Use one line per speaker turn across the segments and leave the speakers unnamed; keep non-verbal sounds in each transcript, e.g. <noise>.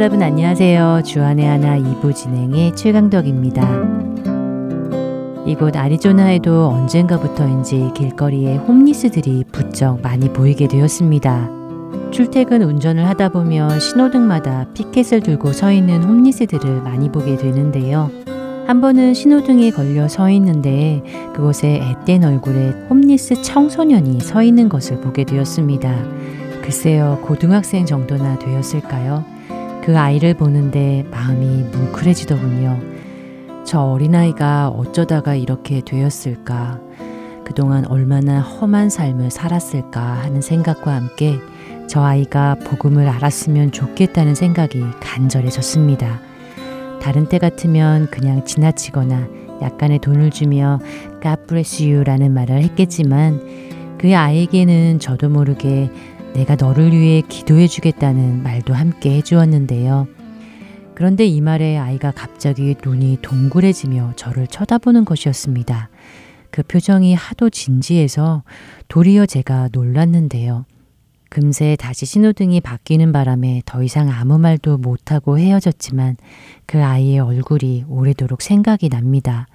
여러분 안녕하세요. 주안의 하나 2부 진행의 최강덕입니다. 이곳 아리조나에도 언젠가부터인지 길거리에 홈리스들이 부쩍 많이 보이게 되었습니다. 출퇴근 운전을 하다 보면 신호등마다 피켓을 들고 서 있는 홈리스들을 많이 보게 되는데요. 한 번은 신호등에 걸려 서 있는데 그곳에 앳된 얼굴에 홈리스 청소년이 서 있는 것을 보게 되었습니다. 글쎄요, 고등학생 정도나 되었을까요? 그 아이를 보는데 마음이 뭉클해지더군요. 저 어린아이가 어쩌다가 이렇게 되었을까? 그동안 얼마나 험한 삶을 살았을까 하는 생각과 함께 저 아이가 복음을 알았으면 좋겠다는 생각이 간절해졌습니다. 다른 때 같으면 그냥 지나치거나 약간의 돈을 주며 God bless you 라는 말을 했겠지만 그 아이에게는 저도 모르게 내가 너를 위해 기도해 주겠다는 말도 함께 해주었는데요. 그런데 이 말에 아이가 갑자기 눈이 동그래지며 저를 쳐다보는 것이었습니다. 그 표정이 하도 진지해서 도리어 제가 놀랐는데요. 금세 다시 신호등이 바뀌는 바람에 더 이상 아무 말도 못하고 헤어졌지만 그 아이의 얼굴이 오래도록 생각이 납니다.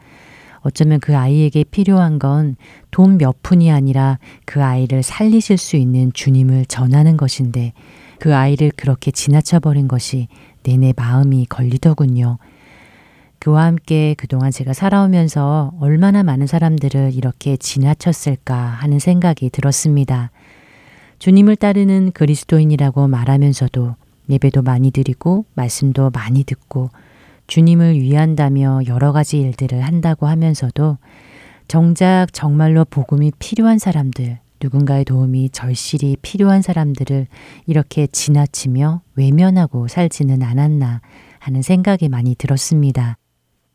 어쩌면 그 아이에게 필요한 건 돈 몇 푼이 아니라 그 아이를 살리실 수 있는 주님을 전하는 것인데 그 아이를 그렇게 지나쳐버린 것이 내내 마음이 걸리더군요. 그와 함께 그동안 제가 살아오면서 얼마나 많은 사람들을 이렇게 지나쳤을까 하는 생각이 들었습니다. 주님을 따르는 그리스도인이라고 말하면서도 예배도 많이 드리고 말씀도 많이 듣고 주님을 위한다며 여러 가지 일들을 한다고 하면서도 정작 정말로 복음이 필요한 사람들, 누군가의 도움이 절실히 필요한 사람들을 이렇게 지나치며 외면하고 살지는 않았나 하는 생각이 많이 들었습니다.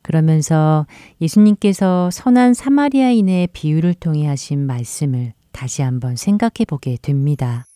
그러면서 예수님께서 선한 사마리아인의 비유를 통해 하신 말씀을 다시 한번 생각해 보게 됩니다.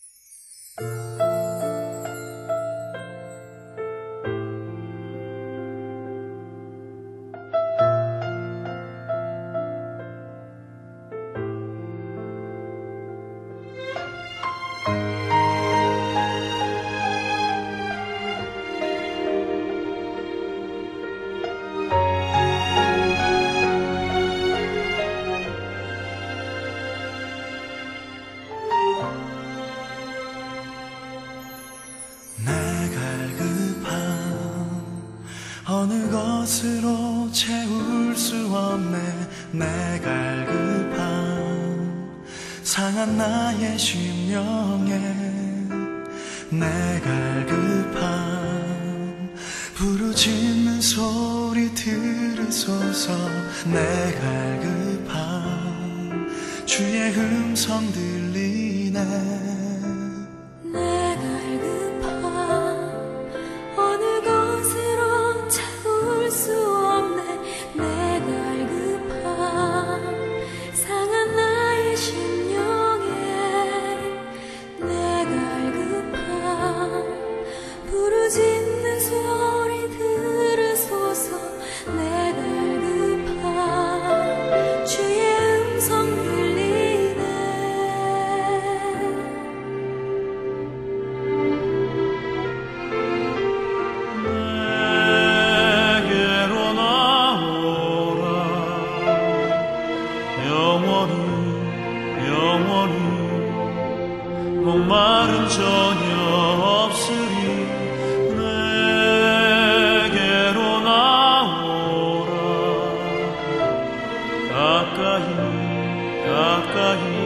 가까이 가까이.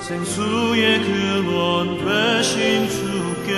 생수의 근원 되신 주께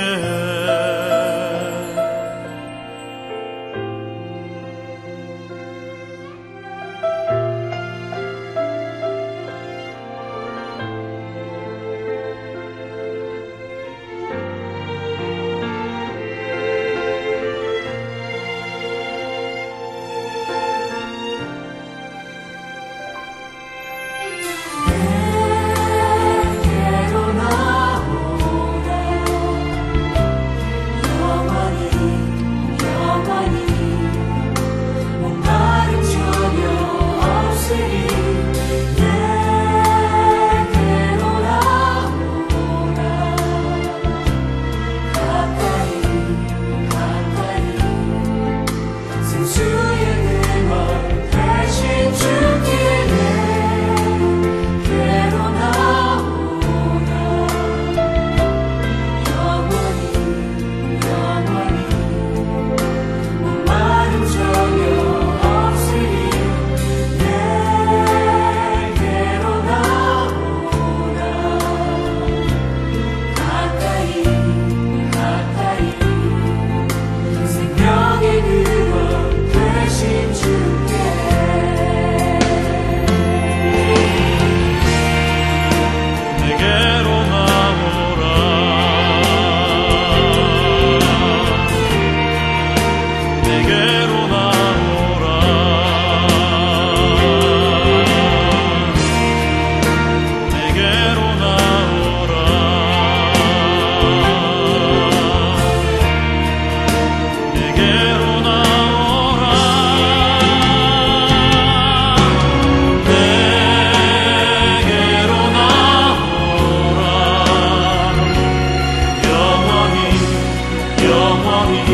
영원히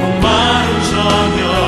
봄마른 저녁.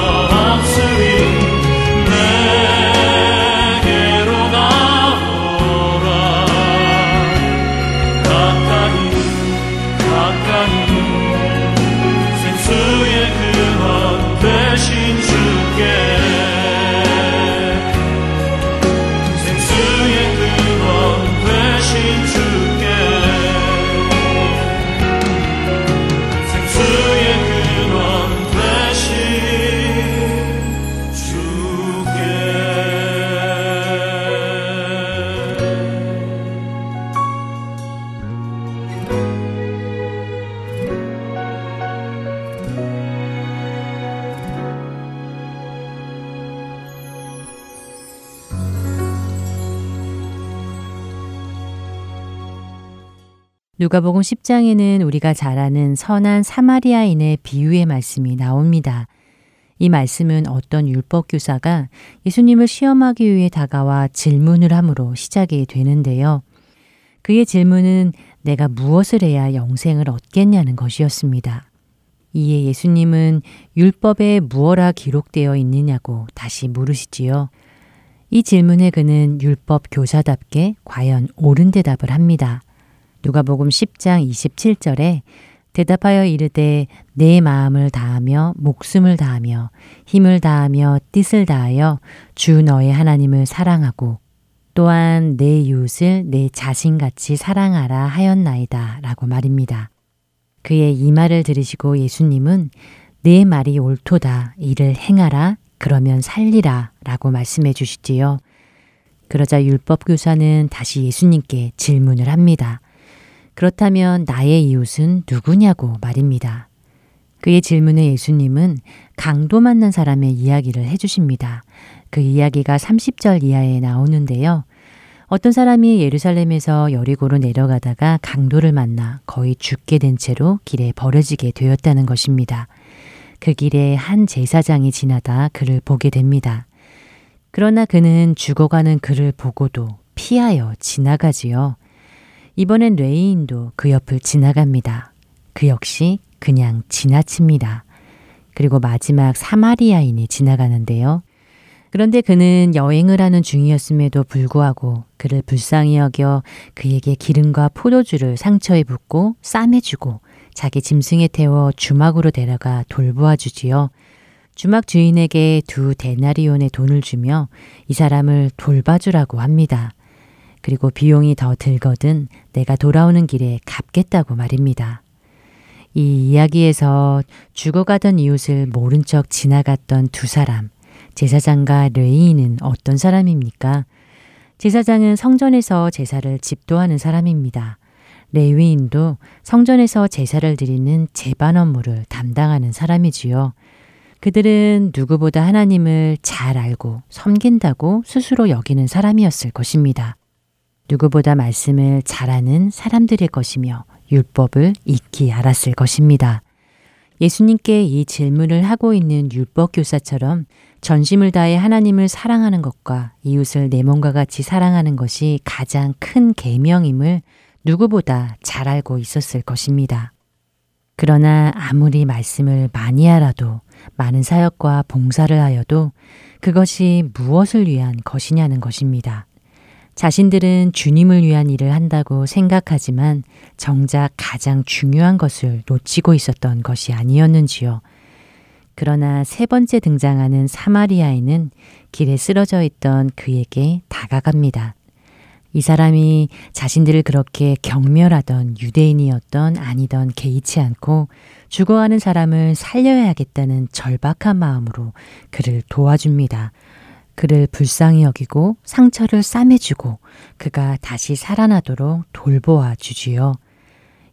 누가복음 10장에는 우리가 잘 아는 선한 사마리아인의 비유의 말씀이 나옵니다. 이 말씀은 어떤 율법 교사가 예수님을 시험하기 위해 다가와 질문을 함으로 시작이 되는데요. 그의 질문은 내가 무엇을 해야 영생을 얻겠냐는 것이었습니다. 이에 예수님은 율법에 무엇라 기록되어 있느냐고 다시 물으시지요. 이 질문에 그는 율법 교사답게 과연 옳은 대답을 합니다. 누가복음 10장 27절에 대답하여 이르되 내 마음을 다하며 목숨을 다하며 힘을 다하며 뜻을 다하여 주 너의 하나님을 사랑하고 또한 내 이웃을 내 자신같이 사랑하라 하였나이다 라고 말입니다. 그의 이 말을 들으시고 예수님은 내 말이 옳도다 이를 행하라 그러면 살리라 라고 말씀해 주시지요. 그러자 율법교사는 다시 예수님께 질문을 합니다. 그렇다면 나의 이웃은 누구냐고 말입니다. 그의 질문에 예수님은 강도 만난 사람의 이야기를 해주십니다. 그 이야기가 30절 이하에 나오는데요. 어떤 사람이 예루살렘에서 여리고로 내려가다가 강도를 만나 거의 죽게 된 채로 길에 버려지게 되었다는 것입니다. 그 길에 한 제사장이 지나다 그를 보게 됩니다. 그러나 그는 죽어가는 그를 보고도 피하여 지나가지요. 이번엔 레이인도 그 옆을 지나갑니다. 그 역시 그냥 지나칩니다. 그리고 마지막 사마리아인이 지나가는데요. 그런데 그는 여행을 하는 중이었음에도 불구하고 그를 불쌍히 여겨 그에게 기름과 포도주를 상처에 붓고 싸매주고 자기 짐승에 태워 주막으로 데려가 돌보아 주지요. 주막 주인에게 두 데나리온의 돈을 주며 이 사람을 돌봐주라고 합니다. 그리고 비용이 더 들거든 내가 돌아오는 길에 갚겠다고 말입니다. 이 이야기에서 죽어가던 이웃을 모른 척 지나갔던 두 사람, 제사장과 레이인은 어떤 사람입니까? 제사장은 성전에서 제사를 집도하는 사람입니다. 레위인도 성전에서 제사를 드리는 제반 업무를 담당하는 사람이지요. 그들은 누구보다 하나님을 잘 알고 섬긴다고 스스로 여기는 사람이었을 것입니다. 누구보다 말씀을 잘하는 사람들일 것이며 율법을 익히 알았을 것입니다. 예수님께 이 질문을 하고 있는 율법 교사처럼 전심을 다해 하나님을 사랑하는 것과 이웃을 내 몸과 같이 사랑하는 것이 가장 큰 계명임을 누구보다 잘 알고 있었을 것입니다. 그러나 아무리 말씀을 많이 알아도 많은 사역과 봉사를 하여도 그것이 무엇을 위한 것이냐는 것입니다. 자신들은 주님을 위한 일을 한다고 생각하지만 정작 가장 중요한 것을 놓치고 있었던 것이 아니었는지요. 그러나 세 번째 등장하는 사마리아인은 길에 쓰러져 있던 그에게 다가갑니다. 이 사람이 자신들을 그렇게 경멸하던 유대인이었던 아니던 개의치 않고 죽어가는 사람을 살려야겠다는 절박한 마음으로 그를 도와줍니다. 그를 불쌍히 여기고 상처를 싸매주고 그가 다시 살아나도록 돌보아 주지요.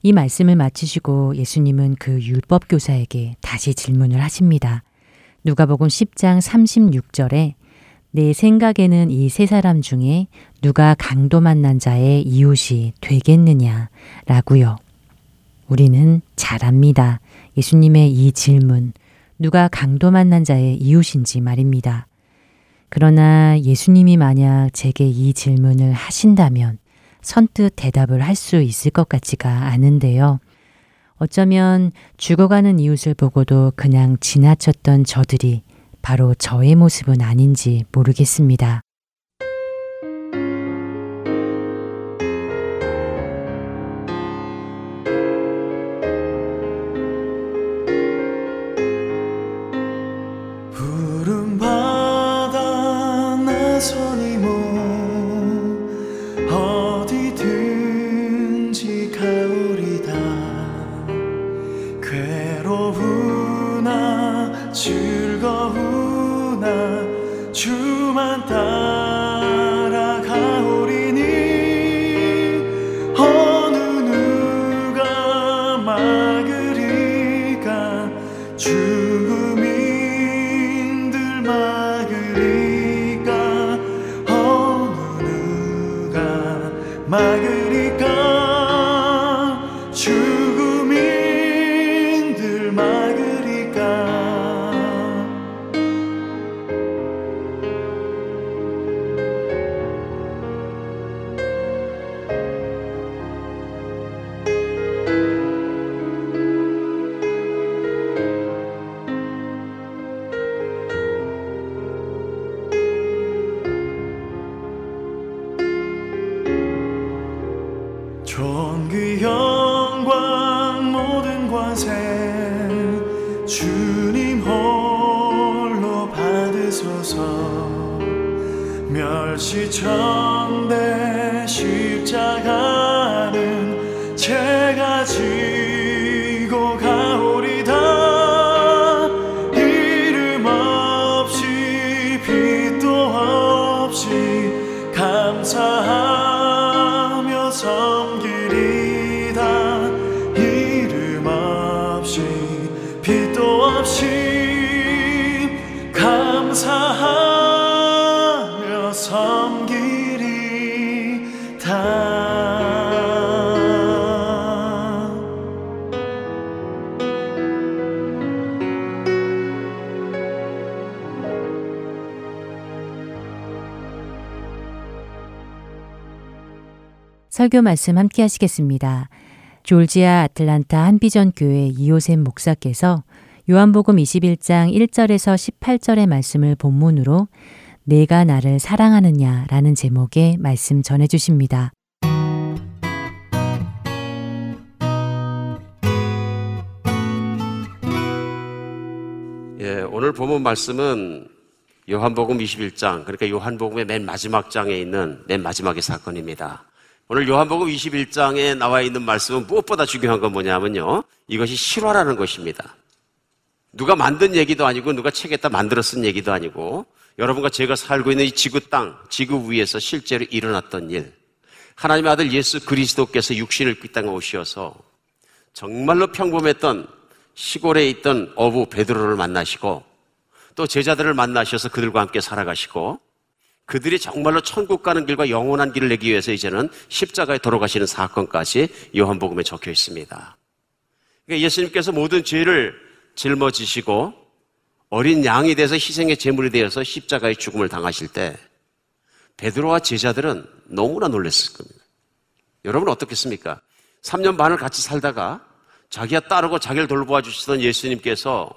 이 말씀을 마치시고 예수님은 그 율법 교사에게 다시 질문을 하십니다. 누가복음 10장 36절에 내 생각에는 이 세 사람 중에 누가 강도 만난 자의 이웃이 되겠느냐 라고요. 우리는 잘 압니다. 예수님의 이 질문, 누가 강도 만난 자의 이웃인지 말입니다. 그러나 예수님이 만약 제게 이 질문을 하신다면 선뜻 대답을 할 수 있을 것 같지가 않은데요.
어쩌면 죽어가는 이웃을 보고도 그냥 지나쳤던 저들이 바로 저의 모습은 아닌지 모르겠습니다. 주님 홀로 받으소서. 멸시 천대 설교 말씀 함께 하시겠습니다. 졸지아 아틀란타 한비전 교회 이호샘 목사께서 요한복음 21장 1절에서 18절의 말씀을 본문으로 내가 나를 사랑하느냐 라는 제목의 말씀 전해 주십니다.
예, 오늘 본문 말씀은 요한복음 21장, 그러니까 요한복음의 맨 마지막 장에 있는 맨 마지막의 사건입니다. 오늘 요한복음 21장에 나와 있는 말씀은 무엇보다 중요한 건 뭐냐면요. 이것이 실화라는 것입니다. 누가 만든 얘기도 아니고 누가 책에다 만들어 쓴 얘기도 아니고 여러분과 제가 살고 있는 이 지구 땅, 지구 위에서 실제로 일어났던 일. 하나님의 아들 예수 그리스도께서 육신을 이 땅에 오셔서 정말로 평범했던 시골에 있던 어부 베드로를 만나시고 또 제자들을 만나셔서 그들과 함께 살아가시고 그들이 정말로 천국 가는 길과 영원한 길을 내기 위해서 이제는 십자가에 돌아가시는 사건까지 요한복음에 적혀 있습니다. 그러니까 예수님께서 모든 죄를 짊어지시고 어린 양이 돼서 희생의 제물이 되어서 십자가의 죽음을 당하실 때 베드로와 제자들은 너무나 놀랐을 겁니다. 여러분 어떻겠습니까? 3년 반을 같이 살다가 자기가 따르고 자기를 돌보아 주시던 예수님께서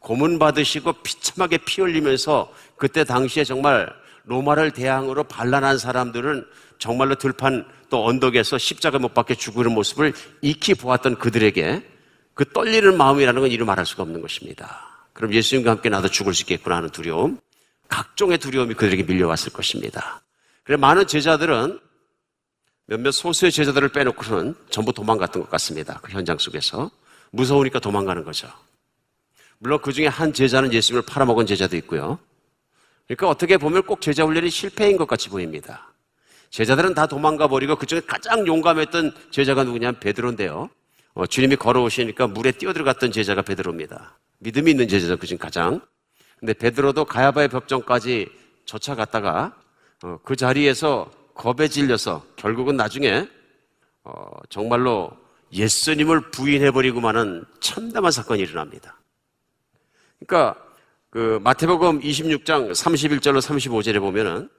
고문 받으시고 비참하게 피 흘리면서 그때 당시에 정말 로마를 대항으로 반란한 사람들은 정말로 들판 또 언덕에서 십자가 못 박혀 죽으는 모습을 익히 보았던 그들에게 그 떨리는 마음이라는 건 이루 말할 수가 없는 것입니다. 그럼 예수님과 함께 나도 죽을 수 있겠구나 하는 두려움, 각종의 두려움이 그들에게 밀려왔을 것입니다. 그래 많은 제자들은 몇몇 소수의 제자들을 빼놓고는 전부 도망갔던 것 같습니다. 그 현장 속에서 무서우니까 도망가는 거죠. 물론 그 중에 한 제자는 예수님을 팔아먹은 제자도 있고요. 그러니까 어떻게 보면 꼭 제자 훈련이 실패인 것 같이 보입니다. 제자들은 다 도망가 버리고 그중에 가장 용감했던 제자가 누구냐면 베드로인데요. 어, 주님이 걸어오시니까 물에 뛰어들어갔던 제자가 베드로입니다. 믿음이 있는 제자죠, 그중 가장. 근데 베드로도 가야바의 법정까지 쫓아갔다가 어, 그 자리에서 겁에 질려서 결국은 나중에 어, 정말로 예수님을 부인해버리고 마는 참담한 사건이 일어납니다. 그러니까 그 마태복음 26장 31절로 35절에 보면은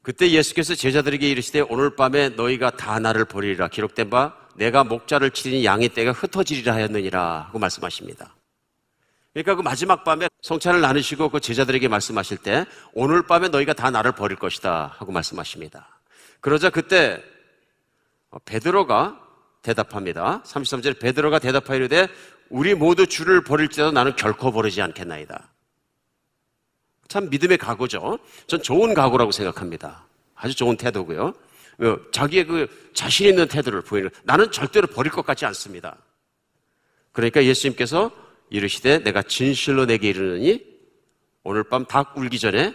그때 예수께서 제자들에게 이르시되 오늘 밤에 너희가 다 나를 버리리라 기록된 바 내가 목자를 치린 양의 떼가 흩어지리라 하였느니라 하고 말씀하십니다. 그러니까 그 마지막 밤에 성찬을 나누시고 그 제자들에게 말씀하실 때 오늘 밤에 너희가 다 나를 버릴 것이다 하고 말씀하십니다. 그러자 그때 베드로가 대답합니다. 33절에 베드로가 대답하이르되 우리 모두 주를 버릴지라도 나는 결코 버리지 않겠나이다. 참 믿음의 각오죠. 전 좋은 각오라고 생각합니다. 아주 좋은 태도고요. 어, 자기의 그 자신 있는 태도를 보이는 나는 절대로 버릴 것 같지 않습니다. 그러니까 예수님께서 이르시되 내가 진실로 내게 이르느니 오늘 밤 닭 울기 전에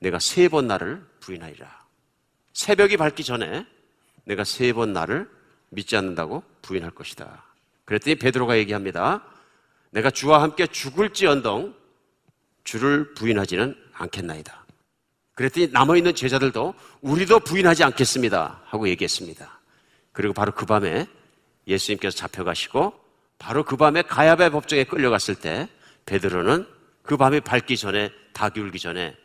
내가 세 번 나를 부인하리라. 새벽이 밝기 전에 내가 세 번 나를 믿지 않는다고 부인할 것이다. 그랬더니 베드로가 얘기합니다. 내가 주와 함께 죽을지언정 주를 부인하지는 않겠나이다. 그랬더니 남아있는 제자들도 우리도 부인하지 않겠습니다. 하고 얘기했습니다. 그리고 바로 그 밤에 예수님께서 잡혀가시고 바로 그 밤에 가야베 법정에 끌려갔을 때 베드로는 그 밤이 밝기 전에 닭이 울기 전에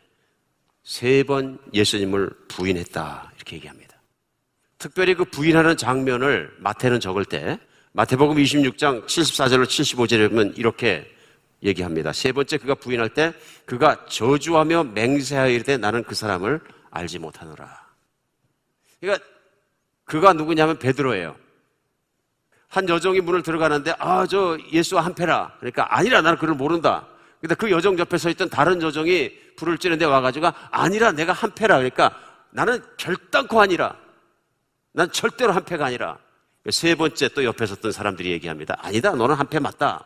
세 번 예수님을 부인했다. 이렇게 얘기합니다. 특별히 그 부인하는 장면을 마태는 적을 때 마태복음 26장 74절로 75절에 보면 이렇게 얘기합니다. 세 번째 그가 부인할 때 그가 저주하며 맹세하여 때 나는 그 사람을 알지 못하노라. 그러니까 그가 누구냐면 베드로예요. 한 여종이 문을 들어가는데 아 저 예수와 한패라. 그러니까 아니라 나는 그를 모른다. 근데 그 여종 옆에 서 있던 다른 여종이 불을 찌는데 와가지고 아니라 내가 한패라. 그러니까 나는 결단코 아니라. 난 절대로 한패가 아니라. 세 번째 또 옆에 섰던 사람들이 얘기합니다. 아니다. 너는 한 패 맞다.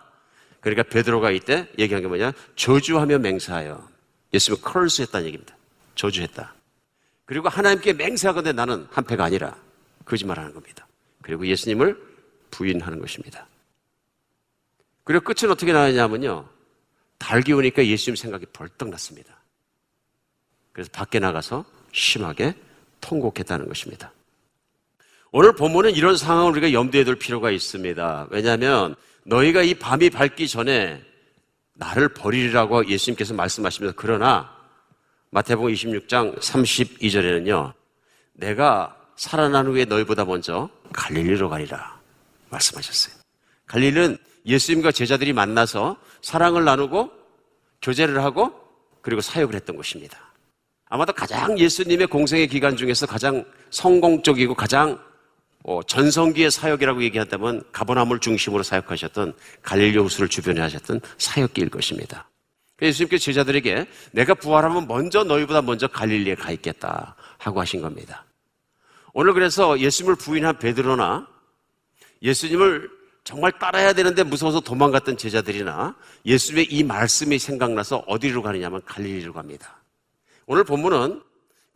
그러니까 베드로가 이때 얘기한 게 뭐냐? 저주하며 맹세하여. 예수님은 컬스 했다는 얘기입니다. 저주했다. 그리고 하나님께 맹세하건대 나는 한 패가 아니라 거짓말하는 겁니다. 그리고 예수님을 부인하는 것입니다. 그리고 끝은 어떻게 나왔냐면요. 달기 오니까 예수님 생각이 벌떡 났습니다. 그래서 밖에 나가서 심하게 통곡했다는 것입니다. 오늘 본문은 이런 상황을 우리가 염두에 둘 필요가 있습니다. 왜냐하면 너희가 이 밤이 밝기 전에 나를 버리리라고 예수님께서 말씀하시면서 그러나 마태복음 26장 32절에는요. 내가 살아난 후에 너희보다 먼저 갈릴리로 가리라 말씀하셨어요. 갈릴리는 예수님과 제자들이 만나서 사랑을 나누고 교제를 하고 그리고 사역을 했던 곳입니다. 아마도 가장 예수님의 공생의 기간 중에서 가장 성공적이고 가장 어, 전성기의 사역이라고 얘기한다면 가버나물 중심으로 사역하셨던 갈릴리 호수를 주변에 하셨던 사역기일 것입니다. 예수님께서 제자들에게 내가 부활하면 먼저 너희보다 먼저 갈릴리에 가 있겠다 하고 하신 겁니다. 오늘 그래서 예수님을 부인한 베드로나 예수님을 정말 따라야 되는데 무서워서 도망갔던 제자들이나 예수님의 이 말씀이 생각나서 어디로 가느냐면 갈릴리로 갑니다. 오늘 본문은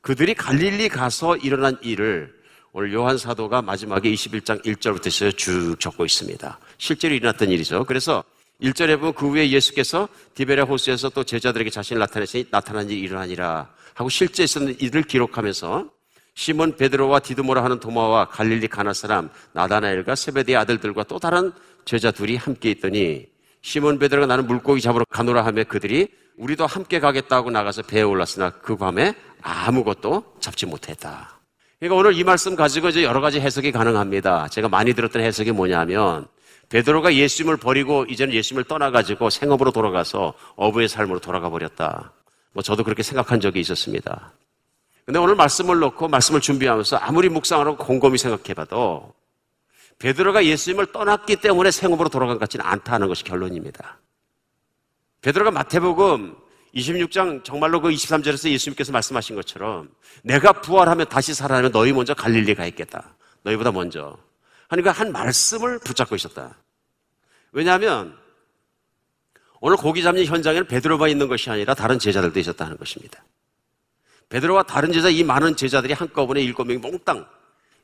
그들이 갈릴리 가서 일어난 일을 오늘 요한 사도가 마지막에 21장 1절부터 해서 쭉 적고 있습니다. 실제로 일어났던 일이죠. 그래서 1절에 보면 그 후에 예수께서 디베레 호수에서 또 제자들에게 자신을 나타내시니 나타난 일이 일어나니라 하고 실제 있었는 일을 기록하면서 시몬 베드로와 디드모라 하는 도마와 갈릴리 가나 사람 나다나엘과 세베대의 아들들과 또 다른 제자 둘이 함께 있더니 시몬 베드로가 나는 물고기 잡으러 가노라 하며 그들이 우리도 함께 가겠다고 나가서 배에 올랐으나 그 밤에 아무것도 잡지 못했다. 그러니까 오늘 이 말씀 가지고 이제 여러 가지 해석이 가능합니다. 제가 많이 들었던 해석이 뭐냐면 베드로가 예수님을 버리고 이제는 예수님을 떠나가지고 생업으로 돌아가서 어부의 삶으로 돌아가 버렸다. 뭐 저도 그렇게 생각한 적이 있었습니다. 근데 오늘 말씀을 놓고 말씀을 준비하면서 아무리 묵상하고 곰곰이 생각해봐도 베드로가 예수님을 떠났기 때문에 생업으로 돌아간 것 같지는 않다는 것이 결론입니다. 베드로가 마태복음 26장 정말로 그 23절에서 예수님께서 말씀하신 것처럼 내가 부활하면 다시 살아나면 너희 먼저 갈릴리 가 있겠다. 너희보다 먼저. 하니까 한 말씀을 붙잡고 있었다. 왜냐하면 오늘 고기 잡는 현장에는 베드로가 있는 것이 아니라 다른 제자들도 있었다는 것입니다. 베드로와 다른 제자 이 많은 제자들이 한꺼번에 일곱 명이 몽땅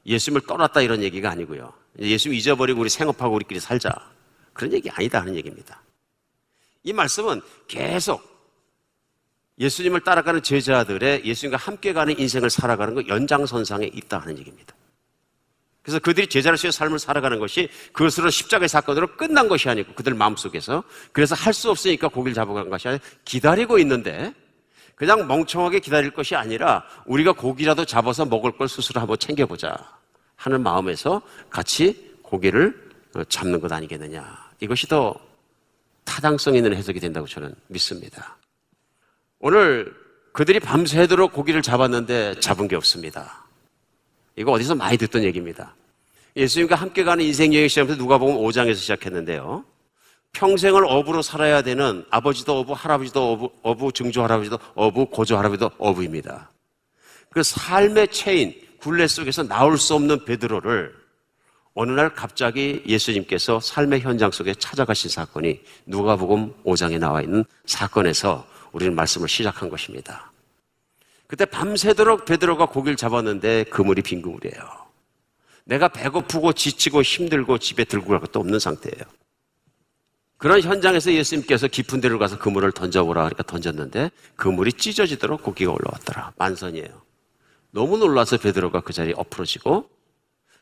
예수님을 떠났다 이런 얘기가 아니고요. 예수님 잊어버리고 우리 생업하고 우리끼리 살자. 그런 얘기 아니다 하는 얘기입니다. 이 말씀은 계속 예수님을 따라가는 제자들의 예수님과 함께 가는 인생을 살아가는 것 연장선상에 있다 하는 얘기입니다. 그래서 그들이 제자로서의 삶을 살아가는 것이 그것으로 십자가의 사건으로 끝난 것이 아니고 그들 마음속에서 그래서 할 수 없으니까 고기를 잡아간 것이 아니라 기다리고 있는데 그냥 멍청하게 기다릴 것이 아니라 우리가 고기라도 잡아서 먹을 걸 스스로 한번 챙겨보자 하는 마음에서 같이 고기를 어, 잡는 것 아니겠느냐. 이것이 더 타당성 있는 해석이 된다고 저는 믿습니다. 오늘 그들이 밤새도록 고기를 잡았는데 잡은 게 없습니다. 이거 어디서 많이 듣던 얘기입니다. 예수님과 함께 가는 인생 여행 시작부터 누가 보면 5장에서 시작했는데요. 평생을 어부로 살아야 되는 아버지도 어부, 할아버지도 어부, 어부 증조 할아버지도 어부, 고조 할아버지도 어부입니다. 그 삶의 체인, 굴레 속에서 나올 수 없는 베드로를 어느 날 갑자기 예수님께서 삶의 현장 속에 찾아가신 사건이 누가복음 5장에 나와 있는 사건에서 우리는 말씀을 시작한 것입니다. 그때 밤새도록 베드로가 고기를 잡았는데 그물이 빈 그물이에요. 내가 배고프고 지치고 힘들고 집에 들고 갈 것도 없는 상태예요. 그런 현장에서 예수님께서 깊은 데로 가서 그물을 던져보라 하니까 던졌는데 그물이 찢어지도록 고기가 올라왔더라. 만선이에요. 너무 놀라서 베드로가 그 자리에 엎어지고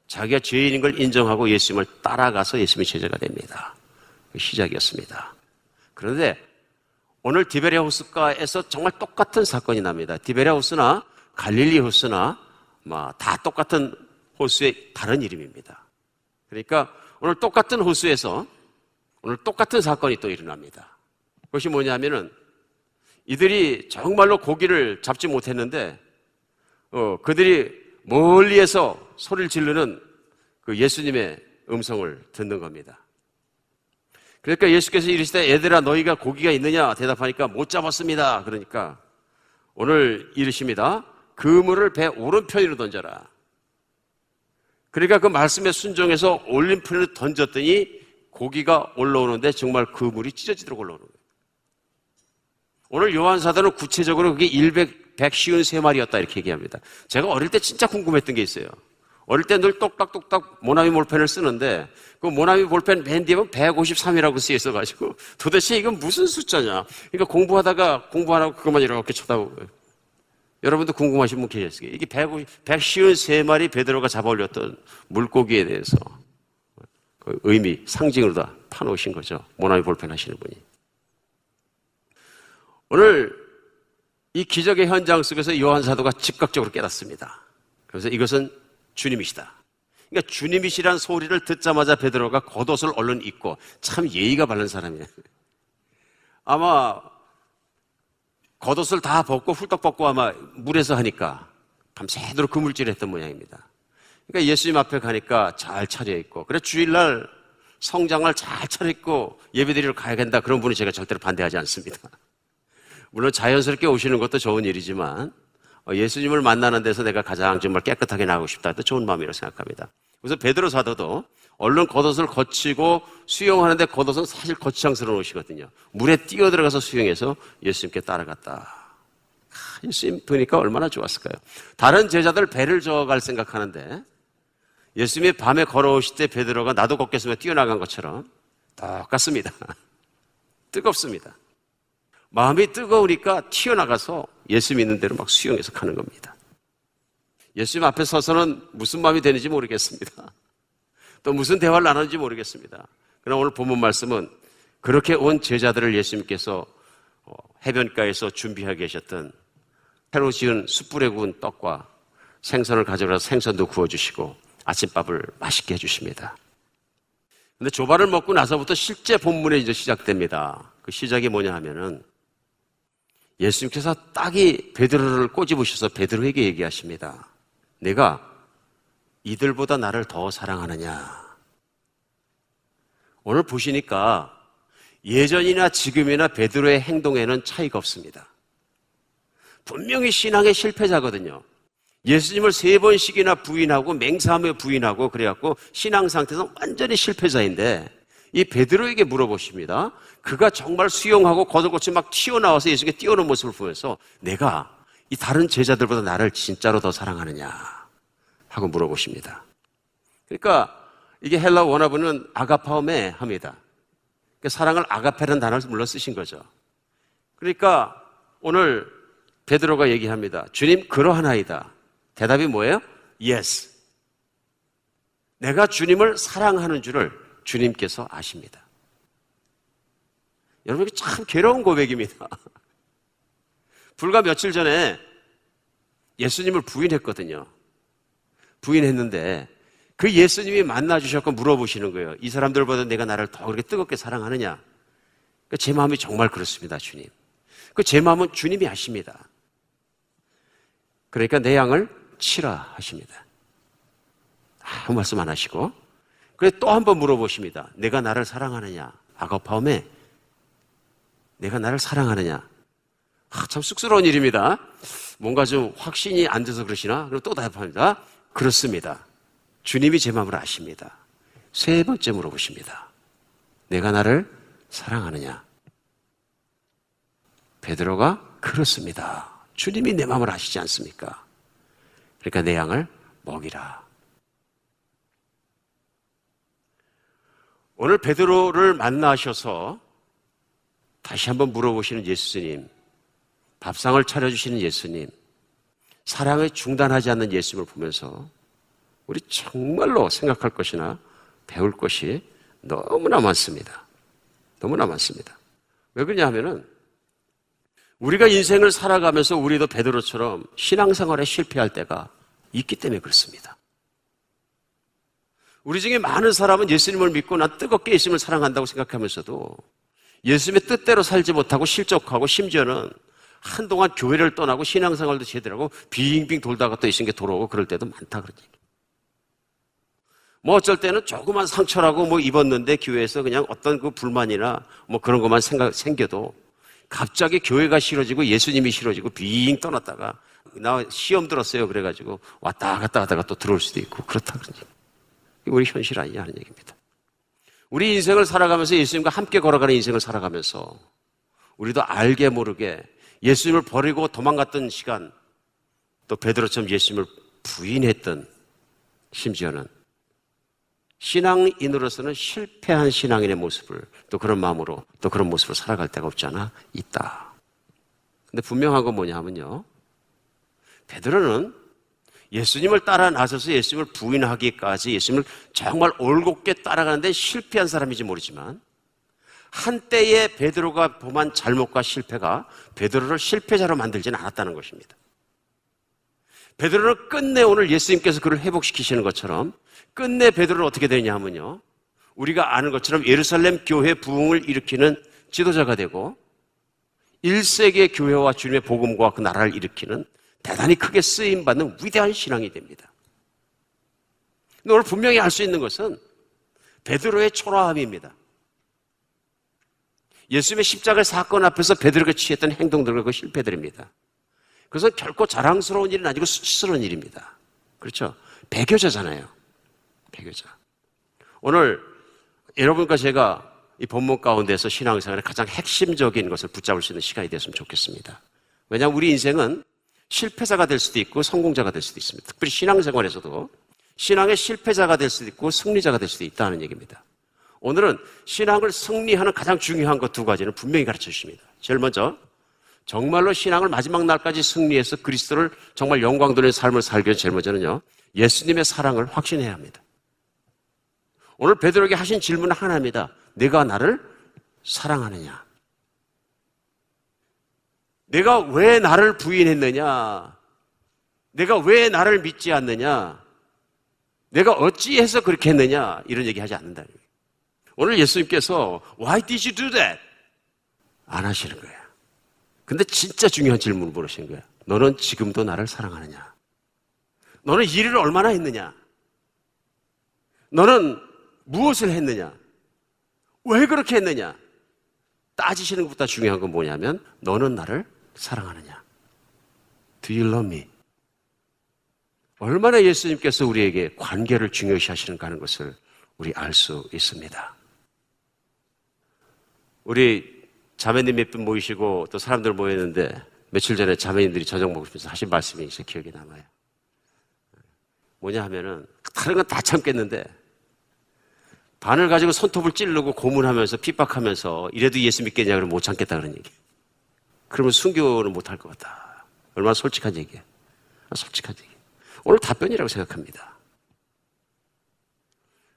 자기가 죄인인 걸 인정하고 예수님을 따라가서 예수님의 제자가 됩니다. 그 시작이었습니다. 그런데 오늘 디베리아 호스가에서 정말 똑같은 사건이 납니다. 디베리아 호스나 갈릴리 호스나 다 똑같은 호수의 다른 이름입니다. 그러니까 오늘 똑같은 호수에서 오늘 똑같은 사건이 또 일어납니다. 그것이 뭐냐면은 이들이 정말로 고기를 잡지 못했는데 어, 그들이 멀리에서 소리를 지르는 그 예수님의 음성을 듣는 겁니다. 그러니까 예수께서 이르시되 얘들아 너희가 고기가 있느냐 대답하니까 못 잡았습니다. 그러니까 오늘 이르십니다. 그물을 배 오른편으로 던져라. 그러니까 그 말씀에 순종해서 올림편으로 던졌더니 고기가 올라오는데 정말 그물이 찢어지도록 올라오는 거예요. 오늘 요한사도는 구체적으로 그게 100, 153마리였다 이렇게 얘기합니다. 제가 어릴 때 진짜 궁금했던 게 있어요. 어릴 때 늘 똑딱똑딱 모나미 볼펜을 쓰는데 그 모나미 볼펜 맨 뒤에 153이라고 쓰여 있어가지고 도대체 이건 무슨 숫자냐. 그러니까 공부하다가 공부하라고 그것만 이렇게 쳐다보고 여러분도 궁금하신 분 계셨어요. 이게 150, 153마리 베드로가 잡아 올렸던 물고기에 대해서 그 의미, 상징으로 다 파놓으신 거죠. 모나미 볼펜 하시는 분이. 오늘 이 기적의 현장 속에서 요한 사도가 즉각적으로 깨닫습니다. 그래서 이것은 주님이시다. 그러니까 주님이시란 소리를 듣자마자 베드로가 겉옷을 얼른 입고 참 예의가 바른 사람이에요. <laughs> 아마 겉옷을 다 벗고 훌떡 벗고 아마 물에서 하니까 밤새도록 그물질을 했던 모양입니다. 그러니까 예수님 앞에 가니까 잘 차려입고 그래 주일날 성장을 잘 차려입고 예배드리러 가야 된다 그런 분이 제가 절대로 반대하지 않습니다. <laughs> 물론 자연스럽게 오시는 것도 좋은 일이지만 어, 예수님을 만나는 데서 내가 가장 정말 깨끗하게 나가고 싶다. 또 좋은 마음이라고 생각합니다. 그래서 베드로 사도도 얼른 겉옷을 거치고 수영하는데 겉옷은 사실 거치장스러운 옷이거든요. 물에 뛰어 들어가서 수영해서 예수님께 따라갔다. 예수님 보니까 얼마나 좋았을까요? 다른 제자들 배를 저어갈 생각하는데 예수님이 밤에 걸어오실 때 베드로가 나도 걷겠으면 뛰어나간 것처럼 똑같습니다. <laughs> 뜨겁습니다. 마음이 뜨거우니까 튀어나가서 예수 믿는 대로 막 수영해서 가는 겁니다. 예수님 앞에 서서는 무슨 마음이 되는지 모르겠습니다. <laughs> 또 무슨 대화를 나누는지 모르겠습니다. 그러나 오늘 본문 말씀은 그렇게 온 제자들을 예수님께서 어, 해변가에서 준비하게 계셨던 새로 지은 숯불에 구운 떡과 생선을 가져가서 생선도 구워주시고 아침밥을 맛있게 해주십니다. 근데 조발을 먹고 나서부터 실제 본문에 이제 시작됩니다. 그 시작이 뭐냐 하면은 예수님께서 딱이 베드로를 꼬집으셔서 베드로에게 얘기하십니다. 내가 이들보다 나를 더 사랑하느냐? 오늘 보시니까 예전이나 지금이나 베드로의 행동에는 차이가 없습니다. 분명히 신앙의 실패자거든요. 예수님을 세 번씩이나 부인하고 맹세하며 부인하고 그래갖고 신앙 상태에서 완전히 실패자인데 이 베드로에게 물어보십니다. 그가 정말 수용하고 거들거치 막 튀어나와서 예수님께 뛰어오는 모습을 보면서 내가 이 다른 제자들보다 나를 진짜로 더 사랑하느냐 하고 물어보십니다. 그러니까 이게 헬라 원어부는 아가파오메 합니다. 그러니까 사랑을 아가페라는 단어를 물론 쓰신 거죠. 그러니까 오늘 베드로가 얘기합니다. 주님 그러하나이다. 대답이 뭐예요? Yes. 내가 주님을 사랑하는 줄을 주님께서 아십니다. 여러분, 참 괴로운 고백입니다. <laughs> 불과 며칠 전에 예수님을 부인했거든요. 부인했는데 그 예수님이 만나주셨고 물어보시는 거예요. 이 사람들보다 내가 나를 더 그렇게 뜨겁게 사랑하느냐? 그러니까 제 마음이 정말 그렇습니다, 주님. 그 제 마음은 주님이 아십니다. 그러니까 내 양을 치라 하십니다. 아무 말씀 안 하시고. 그래 또한 번 물어보십니다. 내가 나를 사랑하느냐? 아가파움에 내가 나를 사랑하느냐? 아, 참 쑥스러운 일입니다. 뭔가 좀 확신이 안 돼서 그러시나? 그럼 또 답합니다. 그렇습니다. 주님이 제 마음을 아십니다. 세 번째 물어보십니다. 내가 나를 사랑하느냐? 베드로가 그렇습니다. 주님이 내 마음을 아시지 않습니까? 그러니까 내 양을 먹이라. 오늘 베드로를 만나셔서 다시 한번 물어보시는 예수님, 밥상을 차려주시는 예수님, 사랑을 중단하지 않는 예수님을 보면서 우리 정말로 생각할 것이나 배울 것이 너무나 많습니다. 너무나 많습니다. 왜 그러냐 하면은 우리가 인생을 살아가면서 우리도 베드로처럼 신앙생활에 실패할 때가 있기 때문에 그렇습니다. 우리 중에 많은 사람은 예수님을 믿고 난 뜨겁게 예수님을 사랑한다고 생각하면서도 예수님의 뜻대로 살지 못하고 실족하고 심지어는 한동안 교회를 떠나고 신앙생활도 제대로 하고 빙빙 돌다가 또 예수님께 돌아오고 그럴 때도 많다 얘기. 뭐 어쩔 때는 조그만 상처라고 뭐 입었는데 교회에서 그냥 어떤 그 불만이나 뭐 그런 것만 생각, 생겨도 갑자기 교회가 싫어지고 예수님이 싫어지고 빙 떠났다가 나 시험 들었어요. 그래가지고 왔다 갔다 하다가 또 들어올 수도 있고 그렇다 그러지. 우리 현실 아니냐 하는 얘기입니다. 우리 인생을 살아가면서 예수님과 함께 걸어가는 인생을 살아가면서 우리도 알게 모르게 예수님을 버리고 도망갔던 시간 또 베드로처럼 예수님을 부인했던 심지어는 신앙인으로서는 실패한 신앙인의 모습을 또 그런 마음으로 또 그런 모습으로 살아갈 때가 없지 않아 있다. 근데 분명한 건 뭐냐 하면요. 베드로는 예수님을 따라 나서서 예수님을 부인하기까지 예수님을 정말 올곧게 따라가는데 실패한 사람인지 모르지만 한때의 베드로가 범한 잘못과 실패가 베드로를 실패자로 만들지는 않았다는 것입니다. 베드로를 끝내 오늘 예수님께서 그를 회복시키시는 것처럼 끝내 베드로는 어떻게 되냐 하면요. 우리가 아는 것처럼 예루살렘 교회 부흥을 일으키는 지도자가 되고 1세기의 교회와 주님의 복음과 그 나라를 일으키는 대단히 크게 쓰임받는 위대한 신앙이 됩니다. 오늘 분명히 알 수 있는 것은 베드로의 초라함입니다. 예수님의 십자가 사건 앞에서 베드로가 취했던 행동들과 그 실패들입니다. 그것은 결코 자랑스러운 일은 아니고 수치스러운 일입니다. 그렇죠? 배교자잖아요. 배교자. 오늘 여러분과 제가 이 본문 가운데서 신앙생활의 가장 핵심적인 것을 붙잡을 수 있는 시간이 됐으면 좋겠습니다. 왜냐하면 우리 인생은 실패자가 될 수도 있고 성공자가 될 수도 있습니다. 특별히 신앙생활에서도 신앙의 실패자가 될 수도 있고 승리자가 될 수도 있다는 얘기입니다. 오늘은 신앙을 승리하는 가장 중요한 것 두 가지를 분명히 가르쳐 주십니다. 제일 먼저 정말로 신앙을 마지막 날까지 승리해서 그리스도를 정말 영광 돌리는 삶을 살기 위해 제일 먼저는요. 예수님의 사랑을 확신해야 합니다. 오늘 베드로에게 하신 질문은 하나입니다. 내가 나를 사랑하느냐? 내가 왜 나를 부인했느냐? 내가 왜 나를 믿지 않느냐? 내가 어찌해서 그렇게 했느냐? 이런 얘기 하지 않는다. 오늘 예수님께서 Why did you do that? 안 하시는 거예요. 근데 진짜 중요한 질문을 물으신 거예요. 너는 지금도 나를 사랑하느냐? 너는 일을 얼마나 했느냐? 너는 무엇을 했느냐? 왜 그렇게 했느냐? 따지시는 것보다 중요한 건 뭐냐면 너는 나를 사랑하느냐? Do you love me? 얼마나 예수님께서 우리에게 관계를 중요시 하시는가 하는 것을 우리 알 수 있습니다. 우리 자매님 몇 분 모이시고 또 사람들 모였는데 며칠 전에 자매님들이 저녁 먹으면서 하신 말씀이 제 기억에 남아요. 뭐냐 하면은 다른 건 다 참겠는데 반을 가지고 손톱을 찌르고 고문하면서 핍박하면서 이래도 예수 믿겠냐 그러면 못 참겠다 그런 얘기. 그러면 순교는 못할 것 같다. 얼마나 솔직한 얘기야. 솔직한 얘기. 오늘 답변이라고 생각합니다.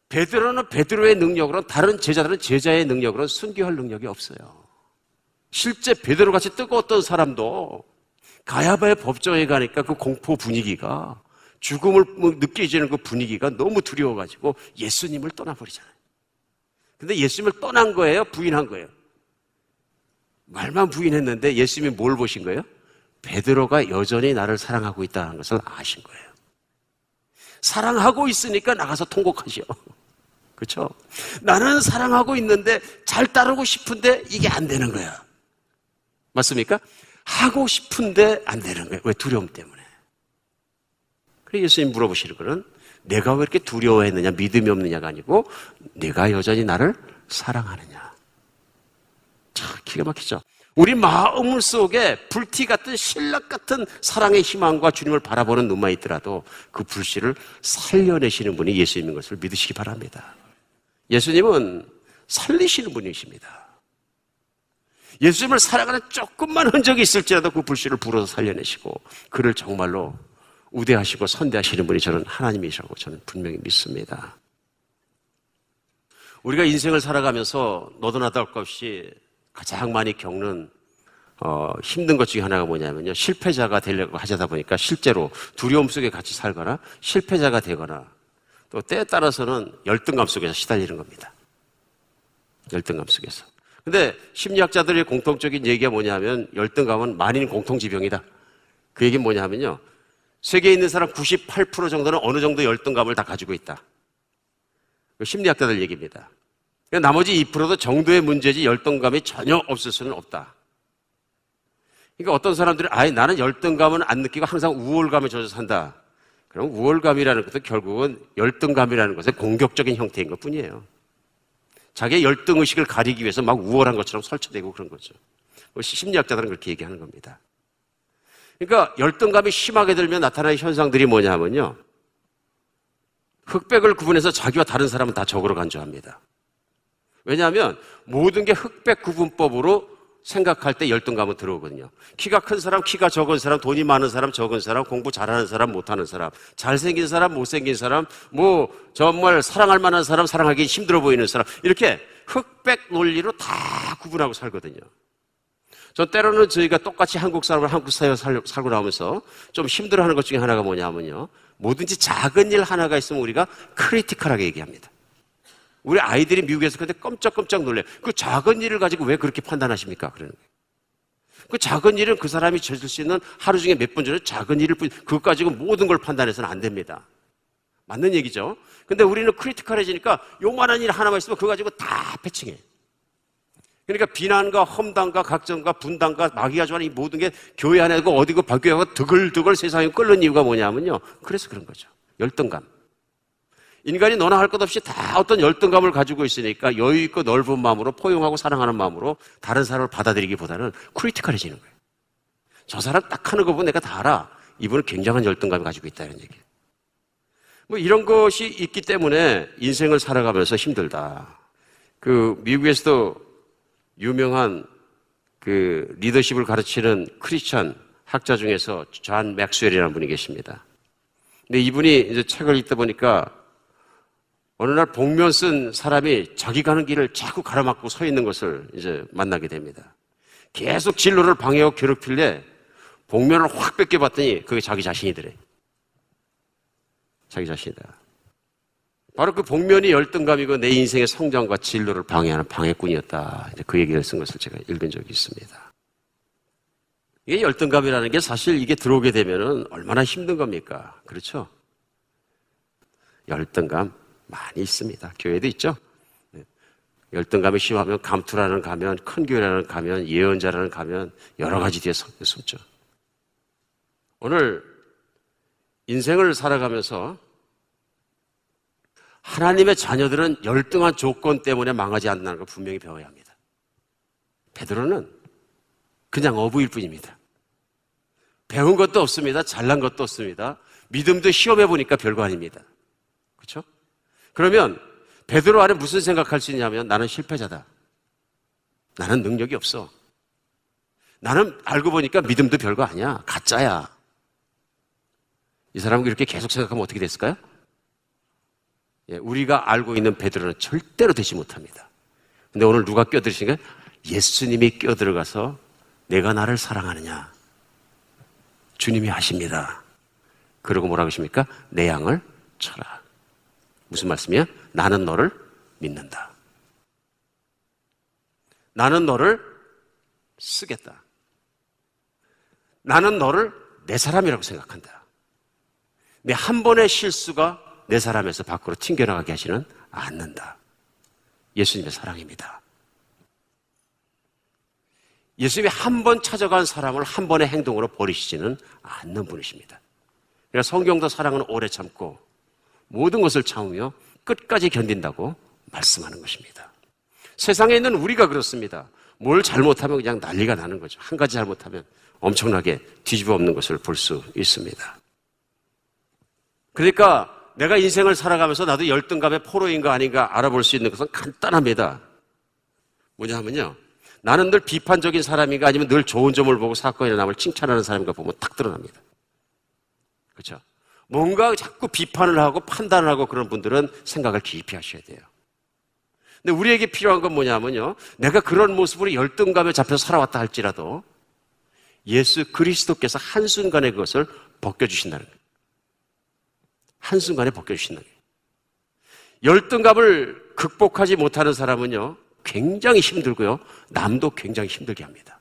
베드로는 베드로의 능력으로 다른 제자들은 제자의 능력으로 순교할 능력이 없어요. 실제 베드로 같이 뜨거웠던 사람도 가야바의 법정에 가니까 그 공포 분위기가 죽음을 뭐 느껴지는 그 분위기가 너무 두려워가지고 예수님을 떠나버리잖아요. 근데 예수님을 떠난 거예요? 부인한 거예요? 말만 부인했는데 예수님이 뭘 보신 거예요? 베드로가 여전히 나를 사랑하고 있다는 것을 아신 거예요. 사랑하고 있으니까 나가서 통곡하죠. <laughs> 그렇죠? 나는 사랑하고 있는데 잘 따르고 싶은데 이게 안 되는 거야. 맞습니까? 하고 싶은데 안 되는 거예요. 왜? 두려움 때문에. 그래서 예수님 물어보시는 거는 내가 왜 이렇게 두려워했느냐, 믿음이 없느냐가 아니고 내가 여전히 나를 사랑하느냐. 참 기가 막히죠. 우리 마음 속에 불티 같은 신락 같은 사랑의 희망과 주님을 바라보는 눈만 있더라도 그 불씨를 살려내시는 분이 예수님인 것을 믿으시기 바랍니다. 예수님은 살리시는 분이십니다. 예수님을 살아가는 조금만 흔적이 있을지라도 그 불씨를 불어서 살려내시고 그를 정말로 우대하시고 선대하시는 분이 저는 하나님이시라고 저는 분명히 믿습니다. 우리가 인생을 살아가면서 너도 나도 할 것 없이 가장 많이 겪는 어, 힘든 것 중에 하나가 뭐냐면요. 실패자가 되려고 하자다 보니까 실제로 두려움 속에 같이 살거나 실패자가 되거나 또 때에 따라서는 열등감 속에서 시달리는 겁니다. 열등감 속에서. 근데 심리학자들의 공통적인 얘기가 뭐냐면 열등감은 만인 공통지병이다. 그 얘기는 뭐냐면요. 세계에 있는 사람 98% 정도는 어느 정도 열등감을 다 가지고 있다. 심리학자들 얘기입니다. 나머지 2%도 정도의 문제지 열등감이 전혀 없을 수는 없다. 그러니까 어떤 사람들이 아예 나는 열등감은 안 느끼고 항상 우월감에 젖어 산다. 그럼 우월감이라는 것도 결국은 열등감이라는 것의 공격적인 형태인 것 뿐이에요. 자기의 열등 의식을 가리기 위해서 막 우월한 것처럼 설치되고 그런 거죠. 뭐 심리학자들은 그렇게 얘기하는 겁니다. 그러니까 열등감이 심하게 들면 나타나는 현상들이 뭐냐면요. 흑백을 구분해서 자기와 다른 사람은 다 적으로 간주합니다. 왜냐하면 모든 게 흑백 구분법으로 생각할 때 열등감은 들어오거든요. 키가 큰 사람, 키가 적은 사람, 돈이 많은 사람, 적은 사람, 공부 잘하는 사람, 못하는 사람, 잘생긴 사람, 못생긴 사람, 뭐 정말 사랑할 만한 사람, 사랑하기 힘들어 보이는 사람 이렇게 흑백 논리로 다 구분하고 살거든요. 저 때로는 저희가 똑같이 한국 사람을 한국 사회에 살고 나오면서 좀 힘들어하는 것 중에 하나가 뭐냐면요. 뭐든지 작은 일 하나가 있으면 우리가 크리티컬하게 얘기합니다. 우리 아이들이 미국에서 근데 깜짝깜짝 놀래. 그 작은 일을 가지고 왜 그렇게 판단하십니까? 그러는 거예요. 그 작은 일은 그 사람이 젖을 수 있는 하루 중에 몇 번 전에 작은 일을 뿐, 그것 가지고 모든 걸 판단해서는 안 됩니다. 맞는 얘기죠. 근데 우리는 크리티컬해지니까 요만한 일 하나만 있으면 그거 가지고 다 패칭해. 그러니까 비난과 험담과 각정과 분당과 마귀가 좋아하는 이 모든 게 교회 안에 고 어디고 박교회가 드글드글 세상에 끓는 이유가 뭐냐면요. 그래서 그런 거죠. 열등감. 인간이 너나 할 것 없이 다 어떤 열등감을 가지고 있으니까 여유 있고 넓은 마음으로 포용하고 사랑하는 마음으로 다른 사람을 받아들이기보다는 크리티컬해지는 거예요. 저 사람 딱 하는 거 보면 내가 다 알아. 이분은 굉장한 열등감을 가지고 있다는 얘기예요. 뭐 이런 것이 있기 때문에 인생을 살아가면서 힘들다. 그 미국에서도 유명한 그 리더십을 가르치는 크리스천 학자 중에서 존 맥스웰이라는 분이 계십니다. 근데 이분이 이제 책을 읽다 보니까 어느 날 복면 쓴 사람이 자기 가는 길을 자꾸 가로막고 서 있는 것을 이제 만나게 됩니다. 계속 진로를 방해하고 괴롭힐래 복면을 확 뺏겨봤더니 그게 자기 자신이더래. 자기 자신이다. 바로 그 복면이 열등감이고 내 인생의 성장과 진로를 방해하는 방해꾼이었다. 그 얘기를 쓴 것을 제가 읽은 적이 있습니다. 이게 열등감이라는 게 사실 이게 들어오게 되면은 얼마나 힘든 겁니까? 그렇죠? 열등감. 많이 있습니다. 교회도 있죠. 네. 열등감이 심하면 감투라는 가면, 큰 교회라는 가면, 예언자라는 가면 여러 가지 뒤에 숨죠. 오늘 인생을 살아가면서 하나님의 자녀들은 열등한 조건 때문에 망하지 않는다는 걸 분명히 배워야 합니다. 베드로는 그냥 어부일 뿐입니다. 배운 것도 없습니다. 잘난 것도 없습니다. 믿음도 시험해 보니까 별거 아닙니다. 그러면 베드로 안에 무슨 생각할 수 있냐면 나는 실패자다. 나는 능력이 없어. 나는 알고 보니까 믿음도 별거 아니야. 가짜야. 이 사람은 이렇게 계속 생각하면 어떻게 됐을까요? 예, 우리가 알고 있는 베드로는 절대로 되지 못합니다. 근데 오늘 누가 껴들으신가? 예수님이 껴들어가서 내가 나를 사랑하느냐? 주님이 아십니다. 그러고 뭐라고 하십니까? 내 양을 쳐라. 무슨 말씀이야? 나는 너를 믿는다. 나는 너를 쓰겠다. 나는 너를 내 사람이라고 생각한다. 내 한 번의 실수가 내 사람에서 밖으로 튕겨나가게 하지는 않는다. 예수님의 사랑입니다. 예수님이 한 번 찾아간 사람을 한 번의 행동으로 버리시지는 않는 분이십니다. 그러니까 성경도 사랑은 오래 참고 모든 것을 참으며 끝까지 견딘다고 말씀하는 것입니다. 세상에 있는 우리가 그렇습니다. 뭘 잘못하면 그냥 난리가 나는 거죠. 한 가지 잘못하면 엄청나게 뒤집어 엎는 것을 볼 수 있습니다. 그러니까 내가 인생을 살아가면서 나도 열등감의 포로인가 아닌가 알아볼 수 있는 것은 간단합니다. 뭐냐 하면요. 나는 늘 비판적인 사람인가 아니면 늘 좋은 점을 보고 사건이나 남을 칭찬하는 사람인가 보면 딱 드러납니다. 그렇죠? 뭔가 자꾸 비판을 하고 판단을 하고 그런 분들은 생각을 깊이 하셔야 돼요. 근데 우리에게 필요한 건 뭐냐면요. 내가 그런 모습으로 열등감에 잡혀서 살아왔다 할지라도 예수 그리스도께서 한순간에 그것을 벗겨주신다는 거예요. 한순간에 벗겨주신다는 거예요. 열등감을 극복하지 못하는 사람은요. 굉장히 힘들고요. 남도 굉장히 힘들게 합니다.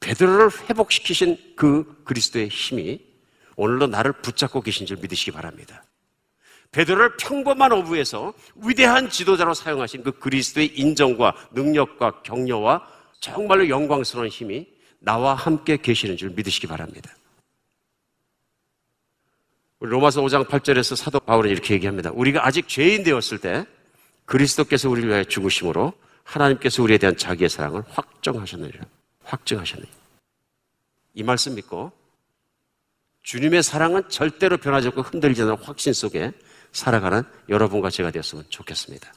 베드로를 회복시키신 그 그리스도의 힘이 오늘도 나를 붙잡고 계신 줄 믿으시기 바랍니다. 베드로를 평범한 어부에서 위대한 지도자로 사용하신 그 그리스도의 인정과 능력과 격려와 정말로 영광스러운 힘이 나와 함께 계시는 줄 믿으시기 바랍니다. 로마서 5장 8절에서 사도 바울은 이렇게 얘기합니다. 우리가 아직 죄인 되었을 때 그리스도께서 우리를 위하여 죽으심으로 하나님께서 우리에 대한 자기의 사랑을 확정하셨느니라. 확증하셨느니라. 이 말씀 믿고 주님의 사랑은 절대로 변하지 않고 흔들리지 않는 확신 속에 살아가는 여러분과 제가 되었으면 좋겠습니다.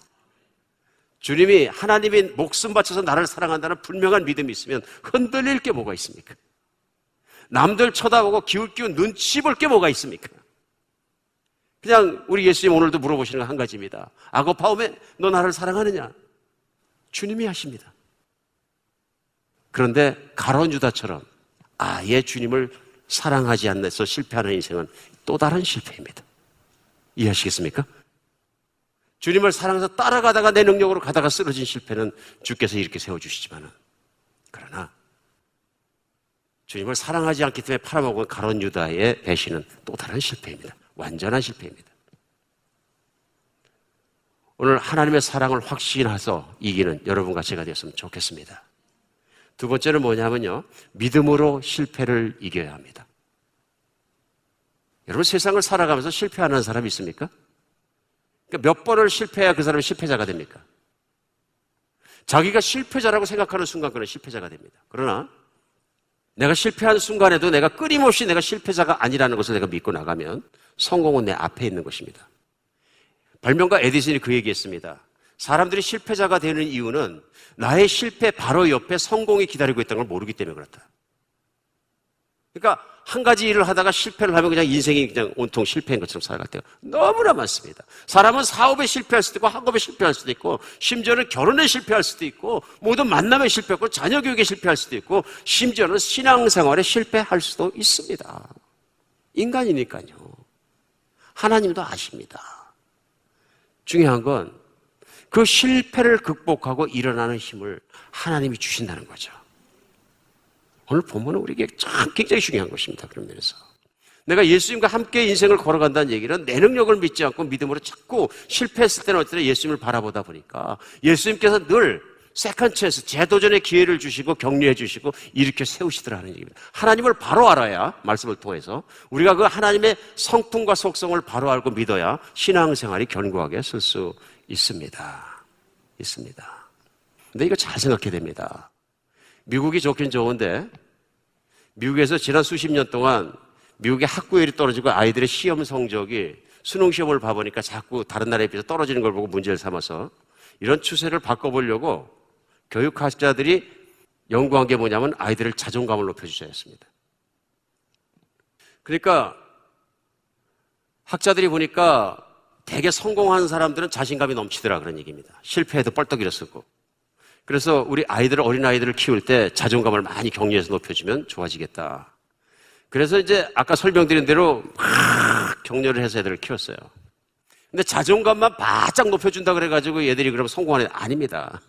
주님이 하나님이 목숨 바쳐서 나를 사랑한다는 분명한 믿음이 있으면 흔들릴 게 뭐가 있습니까? 남들 쳐다보고 기울기운 눈치 볼 게 뭐가 있습니까? 그냥 우리 예수님 오늘도 물어보시는 건한 가지입니다. 아고파움에 너 나를 사랑하느냐? 주님이 하십니다. 그런데 가론 유다처럼 아예 주님을 사랑하지 않아서 실패하는 인생은 또 다른 실패입니다. 이해하시겠습니까? 주님을 사랑해서 따라가다가 내 능력으로 가다가 쓰러진 실패는 주께서 이렇게 세워주시지만은 그러나 주님을 사랑하지 않기 때문에 팔아먹은 가론 유다의 배신은 또 다른 실패입니다. 완전한 실패입니다. 오늘 하나님의 사랑을 확신해서 이기는 여러분과 제가 되었으면 좋겠습니다. 두 번째는 뭐냐면요. 믿음으로 실패를 이겨야 합니다. 여러분 세상을 살아가면서 실패하는 사람이 있습니까? 그러니까 몇 번을 실패해야 그 사람이 실패자가 됩니까? 자기가 실패자라고 생각하는 순간 그는 실패자가 됩니다. 그러나 내가 실패한 순간에도 내가 끊임없이 내가 실패자가 아니라는 것을 내가 믿고 나가면 성공은 내 앞에 있는 것입니다. 발명가 에디슨이 그 얘기했습니다. 사람들이 실패자가 되는 이유는 나의 실패 바로 옆에 성공이 기다리고 있다는 걸 모르기 때문에 그렇다. 그러니까 한 가지 일을 하다가 실패를 하면 그냥 인생이 그냥 온통 실패인 것처럼 살아갈 때가 너무나 많습니다. 사람은 사업에 실패할 수도 있고 학업에 실패할 수도 있고 심지어는 결혼에 실패할 수도 있고 모든 만남에 실패하고 자녀 교육에 실패할 수도 있고 심지어는 신앙생활에 실패할 수도 있습니다. 인간이니까요. 하나님도 아십니다. 중요한 건 그 실패를 극복하고 일어나는 힘을 하나님이 주신다는 거죠. 오늘 본문은 우리에게 참 굉장히 중요한 것입니다. 그런 면에서. 내가 예수님과 함께 인생을 걸어간다는 얘기는 내 능력을 믿지 않고 믿음으로 자꾸 실패했을 때는 어쨌든 예수님을 바라보다 보니까 예수님께서 늘 second chance, 재도전의 기회를 주시고 격려해 주시고 이렇게 세우시더라는 얘기입니다. 하나님을 바로 알아야 말씀을 통해서 우리가 그 하나님의 성품과 속성을 바로 알고 믿어야 신앙생활이 견고하게 쓸 수 있습니다. 있습니다. 근데 이거 잘 생각해야 됩니다. 미국이 좋긴 좋은데 미국에서 지난 수십 년 동안 미국의 학구열이 떨어지고 아이들의 시험 성적이 수능 시험을 봐보니까 자꾸 다른 나라에 비해서 떨어지는 걸 보고 문제를 삼아서 이런 추세를 바꿔보려고 교육학자들이 연구한 게 뭐냐면 아이들을 자존감을 높여주자 였습니다. 그러니까 학자들이 보니까 되게 성공한 사람들은 자신감이 넘치더라 그런 얘기입니다. 실패해도 뻘떡 일었었고. 그래서 우리 아이들, 어린 아이들을 키울 때 자존감을 많이 격려해서 높여주면 좋아지겠다. 그래서 이제 아까 설명드린 대로 막 격려를 해서 애들을 키웠어요. 근데 자존감만 바짝 높여준다 그래가지고 얘들이 그러면 성공하는 아닙니다.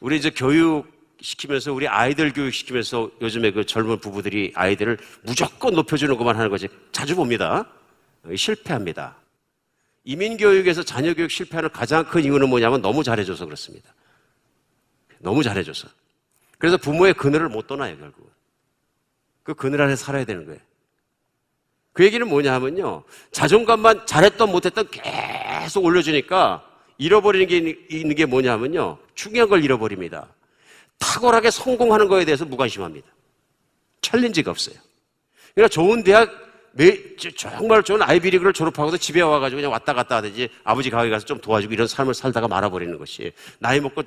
우리 이제 교육 시키면서 우리 아이들 교육 시키면서 요즘에 그 젊은 부부들이 아이들을 무조건 높여주는 것만 하는 거지 자주 봅니다. 실패합니다. 이민 교육에서 자녀 교육 실패하는 가장 큰 이유는 뭐냐면 너무 잘해줘서 그렇습니다. 너무 잘해줘서. 그래서 부모의 그늘을 못 떠나요 결국. 그 그늘 안에 살아야 되는 거예요. 그 얘기는 뭐냐 하면요. 자존감만 잘했던 못했던 계속 올려주니까 잃어버리는 게 있는 게 뭐냐 하면요. 중요한 걸 잃어버립니다. 탁월하게 성공하는 거에 대해서 무관심합니다. 챌린지가 없어요. 그러니까 좋은 대학 매, 정말 좋은 아이비리그를 졸업하고도 집에 와가지고 그냥 왔다 갔다 하든지 아버지 가게 가서 좀 도와주고 이런 삶을 살다가 말아버리는 것이 나이 먹고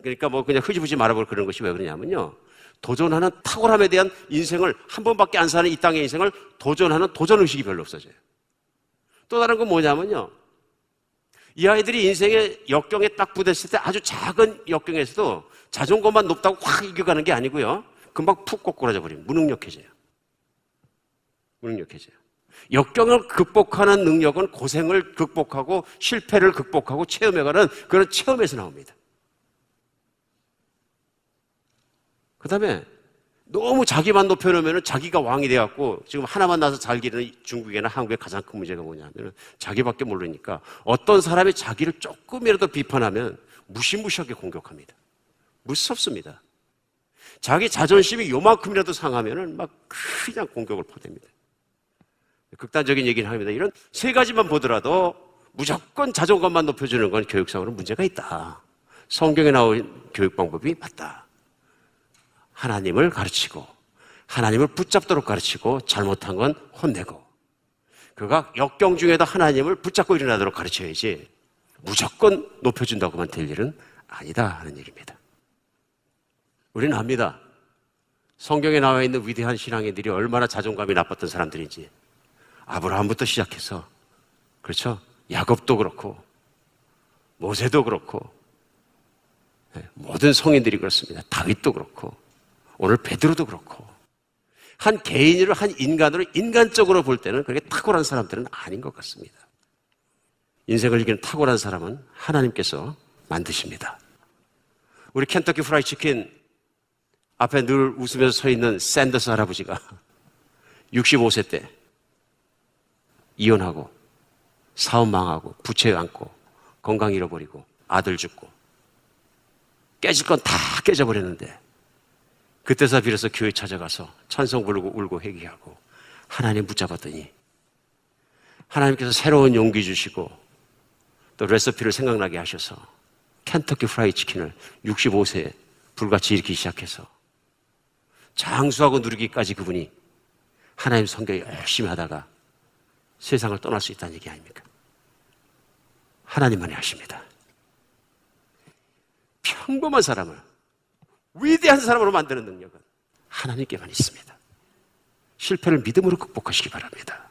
그러니까 뭐 그냥 흐지부지 말아버리고 그런 것이 왜 그러냐면요. 도전하는 탁월함에 대한 인생을 한 번밖에 안 사는 이 땅의 인생을 도전하는 도전 의식이 별로 없어져요. 또 다른 건 뭐냐면요. 이 아이들이 인생의 역경에 딱 부딪혔을 때 아주 작은 역경에서도 자존감만 높다고 확 이겨가는 게 아니고요. 금방 푹 꼬꾸라져 버리면 무능력해져요. 무능력해져요. 역경을 극복하는 능력은 고생을 극복하고 실패를 극복하고 체험해가는 그런 체험에서 나옵니다. 그 다음에 너무 자기만 높여놓으면 자기가 왕이 돼갖고 지금 하나만 나서 잘 기르는 중국이나 한국의 가장 큰 문제가 뭐냐면 자기밖에 모르니까 어떤 사람이 자기를 조금이라도 비판하면 무시무시하게 공격합니다. 무섭습니다. 자기 자존심이 요만큼이라도 상하면은 막 그냥 공격을 퍼댑니다. 극단적인 얘기를 합니다. 이런 세 가지만 보더라도 무조건 자존감만 높여주는 건 교육상으로 문제가 있다. 성경에 나온 교육 방법이 맞다. 하나님을 가르치고 하나님을 붙잡도록 가르치고 잘못한 건 혼내고 그가 역경 중에도 하나님을 붙잡고 일어나도록 가르쳐야지 무조건 높여준다고만 될 일은 아니다 하는 얘기입니다. 우리는 압니다. 성경에 나와 있는 위대한 신앙인들이 얼마나 자존감이 나빴던 사람들인지 아브라함부터 시작해서 그렇죠? 야곱도 그렇고 모세도 그렇고 네, 모든 성인들이 그렇습니다. 다윗도 그렇고 오늘 베드로도 그렇고 한 개인으로 한 인간으로 인간적으로 볼 때는 그렇게 탁월한 사람들은 아닌 것 같습니다. 인생을 이기는 탁월한 사람은 하나님께서 만드십니다. 우리 켄터키 프라이 치킨 앞에 늘 웃으면서 서 있는 샌더스 할아버지가 <laughs> 65세 때 이혼하고 사업 망하고 부채 안고 건강 잃어버리고 아들 죽고. 깨질 건 다 깨져버렸는데 그때서 비로소 교회 찾아가서 찬송 부르고 울고 회개하고 하나님 붙잡았더니 하나님께서 새로운 용기 주시고 또 레시피를 생각나게 하셔서 켄터키 프라이 치킨을 65세에 불같이 일으키기 시작해서 장수하고 누리기까지 그분이 하나님 성경 열심히 하다가 세상을 떠날 수 있다는 얘기 아닙니까? 하나님만이 하십니다. 평범한 사람을 위대한 사람으로 만드는 능력은 하나님께만 있습니다. 실패를 믿음으로 극복하시기 바랍니다.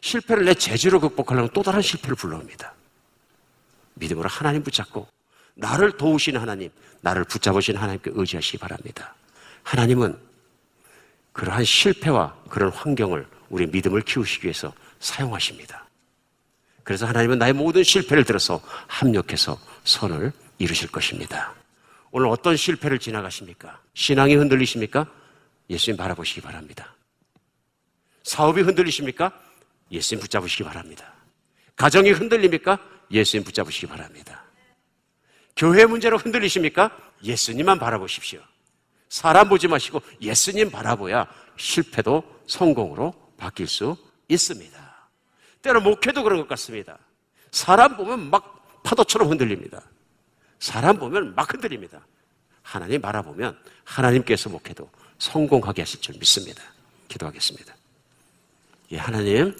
실패를 내 재주로 극복하려면 또 다른 실패를 불러옵니다. 믿음으로 하나님 붙잡고 나를 도우시는 하나님, 나를 붙잡으신 하나님께 의지하시기 바랍니다. 하나님은 그러한 실패와 그런 환경을 우리 믿음을 키우시기 위해서 사용하십니다. 그래서 하나님은 나의 모든 실패를 들어서 합력해서 선을 이루실 것입니다. 오늘 어떤 실패를 지나가십니까? 신앙이 흔들리십니까? 예수님 바라보시기 바랍니다. 사업이 흔들리십니까? 예수님 붙잡으시기 바랍니다. 가정이 흔들립니까? 예수님 붙잡으시기 바랍니다. 교회 문제로 흔들리십니까? 예수님만 바라보십시오. 사람 보지 마시고 예수님 바라보야 실패도 성공으로 바뀔 수 있습니다. 때로 목회도 그런 것 같습니다. 사람 보면 막 파도처럼 흔들립니다. 사람 보면 막 흔들립니다. 하나님 바라보면 하나님께서 목해도 성공하게 하실 줄 믿습니다. 기도하겠습니다. 예, 하나님.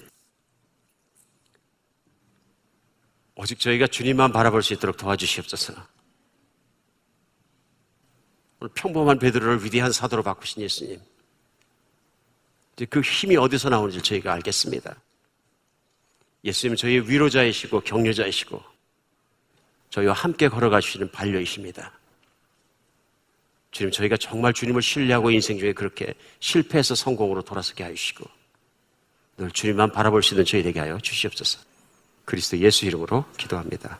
오직 저희가 주님만 바라볼 수 있도록 도와주시옵소서. 오늘 평범한 베드로를 위대한 사도로 바꾸신 예수님. 이제 그 힘이 어디서 나오는지 저희가 알겠습니다. 예수님 저희의 위로자이시고 격려자이시고 저희와 함께 걸어가시는 반려이십니다. 주님 저희가 정말 주님을 신뢰하고 인생 중에 그렇게 실패해서 성공으로 돌아서게 하시고 늘 주님만 바라볼 수 있는 저희 되게 하여 주시옵소서. 그리스도 예수 이름으로 기도합니다.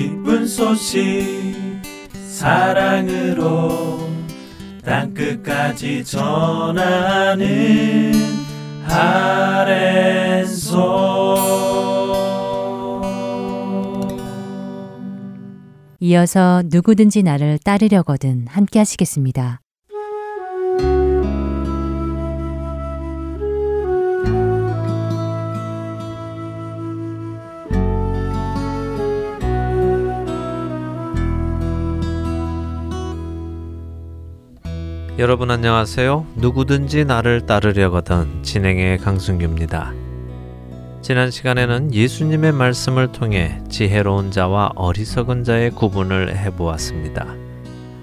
기쁜 소식 사랑으로 땅끝까지 전하는 아랜소
이어서 누구든지 나를 따르려거든 함께 하시겠습니다.
여러분 안녕하세요. 누구든지 나를 따르려거든 진행의 강승규입니다. 지난 시간에는 예수님의 말씀을 통해 지혜로운 자와 어리석은 자의 구분을 해보았습니다.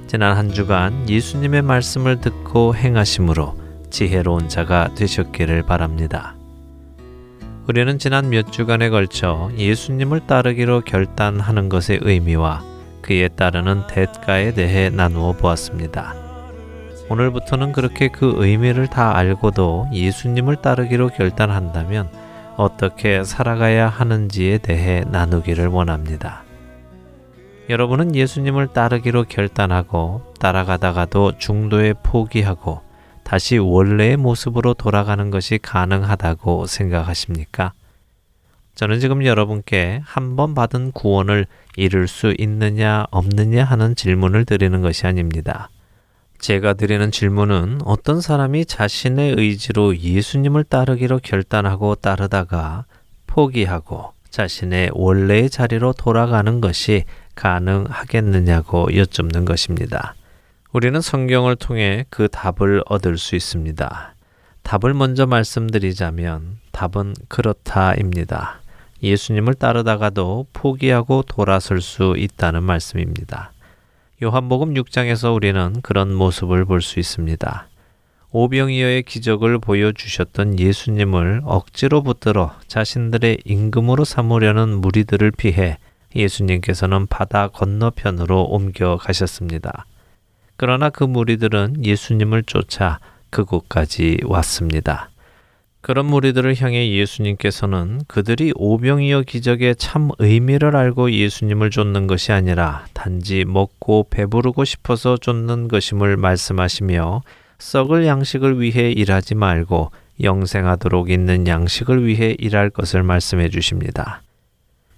지난 한 주간 예수님의 말씀을 듣고 행하심으로 지혜로운 자가 되셨기를 바랍니다. 우리는 지난 몇 주간에 걸쳐 예수님을 따르기로 결단하는 것의 의미와 그에 따르는 대가에 대해 나누어 보았습니다. 오늘부터는 그렇게 그 의미를 다 알고도 예수님을 따르기로 결단한다면 어떻게 살아가야 하는지에 대해 나누기를 원합니다. 여러분은 예수님을 따르기로 결단하고 따라가다가도 중도에 포기하고 다시 원래의 모습으로 돌아가는 것이 가능하다고 생각하십니까? 저는 지금 여러분께 한 번 받은 구원을 이룰 수 있느냐 없느냐 하는 질문을 드리는 것이 아닙니다. 제가 드리는 질문은 어떤 사람이 자신의 의지로 예수님을 따르기로 결단하고 따르다가 포기하고 자신의 원래의 자리로 돌아가는 것이 가능하겠느냐고 여쭙는 것입니다. 우리는 성경을 통해 그 답을 얻을 수 있습니다. 답을 먼저 말씀드리자면 답은 그렇다입니다. 예수님을 따르다가도 포기하고 돌아설 수 있다는 말씀입니다. 요한복음 6장에서 우리는 그런 모습을 볼 수 있습니다. 오병이어의 기적을 보여주셨던 예수님을 억지로 붙들어 자신들의 임금으로 삼으려는 무리들을 피해 예수님께서는 바다 건너편으로 옮겨 가셨습니다. 그러나 그 무리들은 예수님을 쫓아 그곳까지 왔습니다. 그런 무리들을 향해 예수님께서는 그들이 오병이어 기적의 참 의미를 알고 예수님을 쫓는 것이 아니라 단지 먹고 배부르고 싶어서 쫓는 것임을 말씀하시며 썩을 양식을 위해 일하지 말고 영생하도록 있는 양식을 위해 일할 것을 말씀해 주십니다.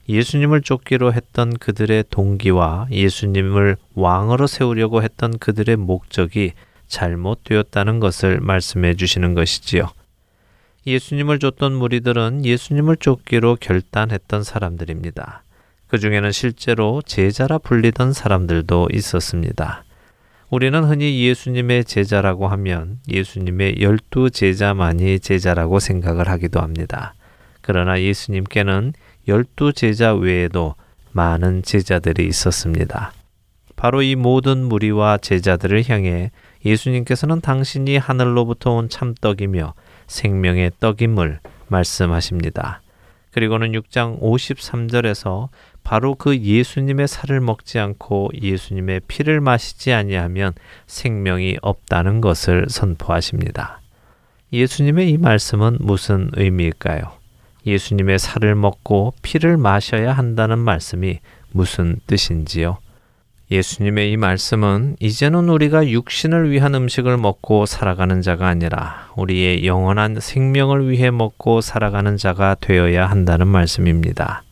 예수님을 쫓기로 했던 그들의 동기와 예수님을 왕으로 세우려고 했던 그들의 목적이 잘못되었다는 것을 말씀해 주시는 것이지요. 예수님을 쫓던 무리들은 예수님을 쫓기로 결단했던 사람들입니다. 그 중에는 실제로 제자라 불리던 사람들도 있었습니다. 우리는 흔히 예수님의 제자라고 하면 예수님의 열두 제자만이 제자라고 생각을 하기도 합니다. 그러나 예수님께는 열두 제자 외에도 많은 제자들이 있었습니다. 바로 이 모든 무리와 제자들을 향해 예수님께서는 당신이 하늘로부터 온 참떡이며 생명의 떡임을 말씀하십니다. 그리고는 6장 53절에서 바로 그 예수님의 살을 먹지 않고 예수님의 피를 마시지 아니하면 생명이 없다는 것을 선포하십니다. 예수님의 이 말씀은 무슨 의미일까요? 예수님의 살을 먹고 피를 마셔야 한다는 말씀이 무슨 뜻인지요? 예수님의 이 말씀은 이제는 우리가 육신을 위한 음식을 먹고 살아가는 자가 아니라 우리의 영원한 생명을 위해 먹고 살아가는 자가 되어야 한다는 말씀입니다.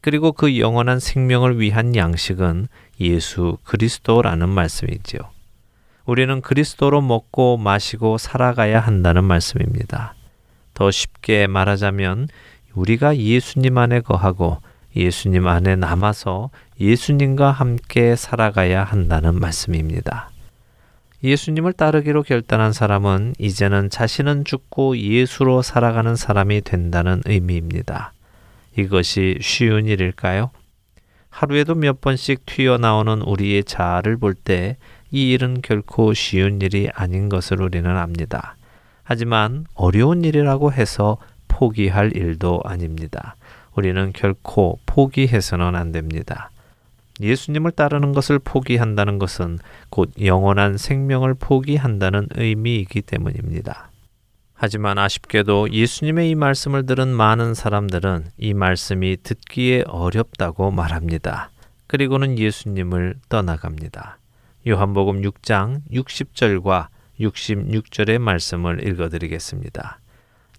그리고 그 영원한 생명을 위한 양식은 예수 그리스도라는 말씀이지요. 우리는 그리스도로 먹고 마시고 살아가야 한다는 말씀입니다. 더 쉽게 말하자면 우리가 예수님 안에 거하고 예수님 안에 남아서 예수님과 함께 살아가야 한다는 말씀입니다. 예수님을 따르기로 결단한 사람은 이제는 자신은 죽고 예수로 살아가는 사람이 된다는 의미입니다. 이것이 쉬운 일일까요? 하루에도 몇 번씩 튀어나오는 우리의 자아를 볼 때 이 일은 결코 쉬운 일이 아닌 것을 우리는 압니다. 하지만 어려운 일이라고 해서 포기할 일도 아닙니다. 우리는 결코 포기해서는 안 됩니다. 예수님을 따르는 것을 포기한다는 것은 곧 영원한 생명을 포기한다는 의미이기 때문입니다. 하지만 아쉽게도 예수님의 이 말씀을 들은 많은 사람들은 이 말씀이 듣기에 어렵다고 말합니다. 그리고는 예수님을 떠나갑니다. 요한복음 6장 60절과 66절의 말씀을 읽어드리겠습니다.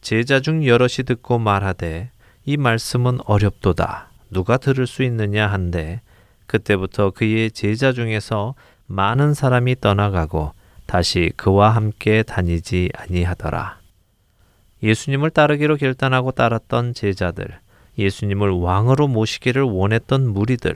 제자 중 여럿이 듣고 말하되 이 말씀은 어렵도다. 누가 들을 수 있느냐 한데 그때부터 그의 제자 중에서 많은 사람이 떠나가고 다시 그와 함께 다니지 아니하더라. 예수님을 따르기로 결단하고 따랐던 제자들, 예수님을 왕으로 모시기를 원했던 무리들,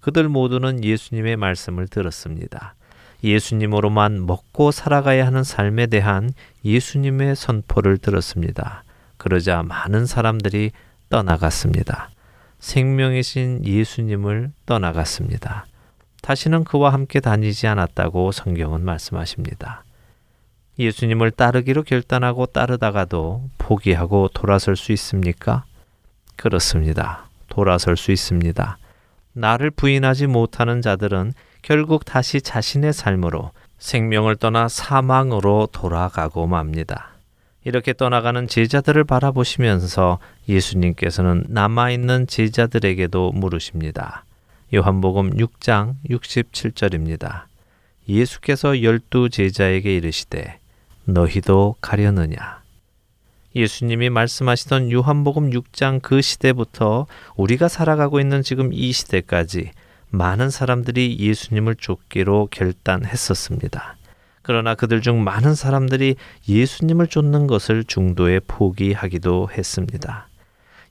그들 모두는 예수님의 말씀을 들었습니다. 예수님으로만 먹고 살아가야 하는 삶에 대한 예수님의 선포를 들었습니다. 그러자 많은 사람들이 떠나갔습니다. 생명이신 예수님을 떠나갔습니다. 다시는 그와 함께 다니지 않았다고 성경은 말씀하십니다. 예수님을 따르기로 결단하고 따르다가도 포기하고 돌아설 수 있습니까? 그렇습니다. 돌아설 수 있습니다. 나를 부인하지 못하는 자들은 결국 다시 자신의 삶으로 생명을 떠나 사망으로 돌아가고 맙니다. 이렇게 떠나가는 제자들을 바라보시면서 예수님께서는 남아있는 제자들에게도 물으십니다. 요한복음 6장 67절입니다. 예수께서 열두 제자에게 이르시되 너희도 가려느냐? 예수님이 말씀하시던 요한복음 6장 그 시대부터 우리가 살아가고 있는 지금 이 시대까지 많은 사람들이 예수님을 쫓기로 결단했었습니다. 그러나 그들 중 많은 사람들이 예수님을 쫓는 것을 중도에 포기하기도 했습니다.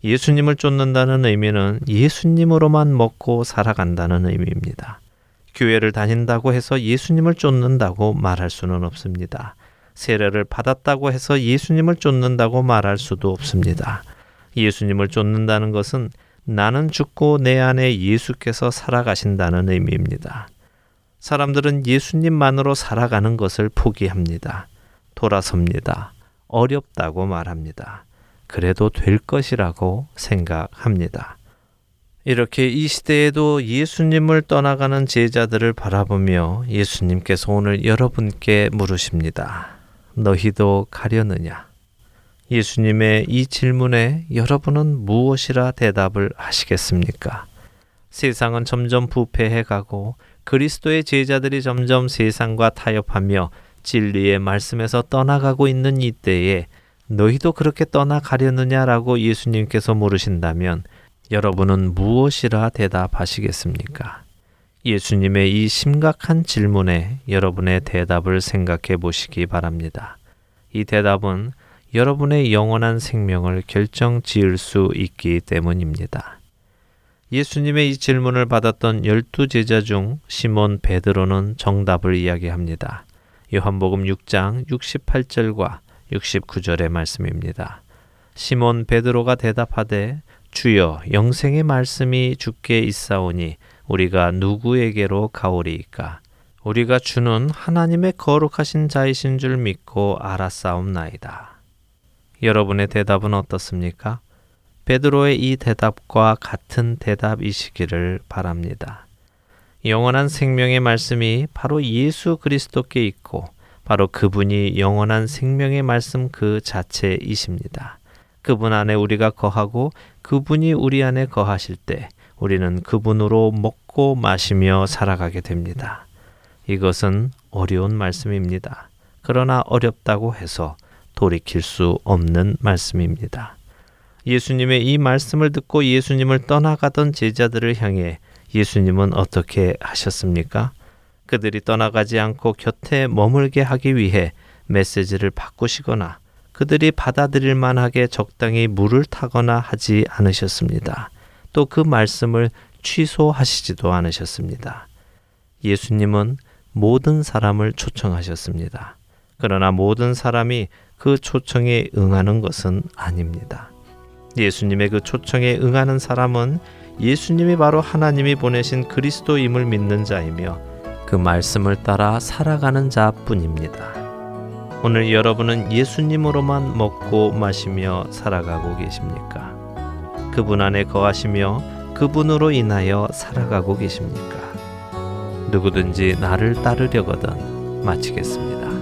예수님을 쫓는다는 의미는 예수님으로만 먹고 살아간다는 의미입니다. 교회를 다닌다고 해서 예수님을 쫓는다고 말할 수는 없습니다. 세례를 받았다고 해서 예수님을 쫓는다고 말할 수도 없습니다. 예수님을 쫓는다는 것은 나는 죽고 내 안에 예수께서 살아가신다는 의미입니다. 사람들은 예수님만으로 살아가는 것을 포기합니다. 돌아섭니다. 어렵다고 말합니다. 그래도 될 것이라고 생각합니다. 이렇게 이 시대에도 예수님을 떠나가는 제자들을 바라보며 예수님께서 오늘 여러분께 물으십니다. 너희도 가려느냐? 예수님의 이 질문에 여러분은 무엇이라 대답을 하시겠습니까? 세상은 점점 부패해 가고 그리스도의 제자들이 점점 세상과 타협하며 진리의 말씀에서 떠나가고 있는 이때에 너희도 그렇게 떠나가려느냐라고 예수님께서 물으신다면 여러분은 무엇이라 대답하시겠습니까? 예수님의 이 심각한 질문에 여러분의 대답을 생각해 보시기 바랍니다. 이 대답은 여러분의 영원한 생명을 결정 지을 수 있기 때문입니다. 예수님의 이 질문을 받았던 열두 제자 중 시몬 베드로는 정답을 이야기합니다. 요한복음 6장 68절과 69절의 말씀입니다. 시몬 베드로가 대답하되 주여 영생의 말씀이 주께 있사오니 우리가 누구에게로 가오리이까 우리가 주는 하나님의 거룩하신 자이신 줄 믿고 알았사옵나이다. 여러분의 대답은 어떻습니까? 베드로의 이 대답과 같은 대답이시기를 바랍니다. 영원한 생명의 말씀이 바로 예수 그리스도께 있고
바로 그분이 영원한 생명의 말씀 그 자체이십니다. 그분 안에 우리가 거하고 그분이 우리 안에 거하실 때 우리는 그분으로 먹고 마시며 살아가게 됩니다. 이것은 어려운 말씀입니다. 그러나 어렵다고 해서 돌이킬 수 없는 말씀입니다. 예수님의 이 말씀을 듣고 예수님을 떠나가던 제자들을 향해 예수님은 어떻게 하셨습니까? 그들이 떠나가지 않고 곁에 머물게 하기 위해 메시지를 바꾸시거나 그들이 받아들일 만하게 적당히 물을 타거나 하지 않으셨습니다. 또 그 말씀을 취소하시지도 않으셨습니다. 예수님은 모든 사람을 초청하셨습니다. 그러나 모든 사람이 그 초청에 응하는 것은 아닙니다. 예수님의 그 초청에 응하는 사람은 예수님이 바로 하나님이 보내신 그리스도임을 믿는 자이며 그 말씀을 따라 살아가는 자뿐입니다. 오늘 여러분은 예수님으로만 먹고 마시며 살아가고 계십니까? 그분 안에 거하시며 그분으로 인하여 살아가고 계십니까? 누구든지 나를 따르려거든 마치겠습니다.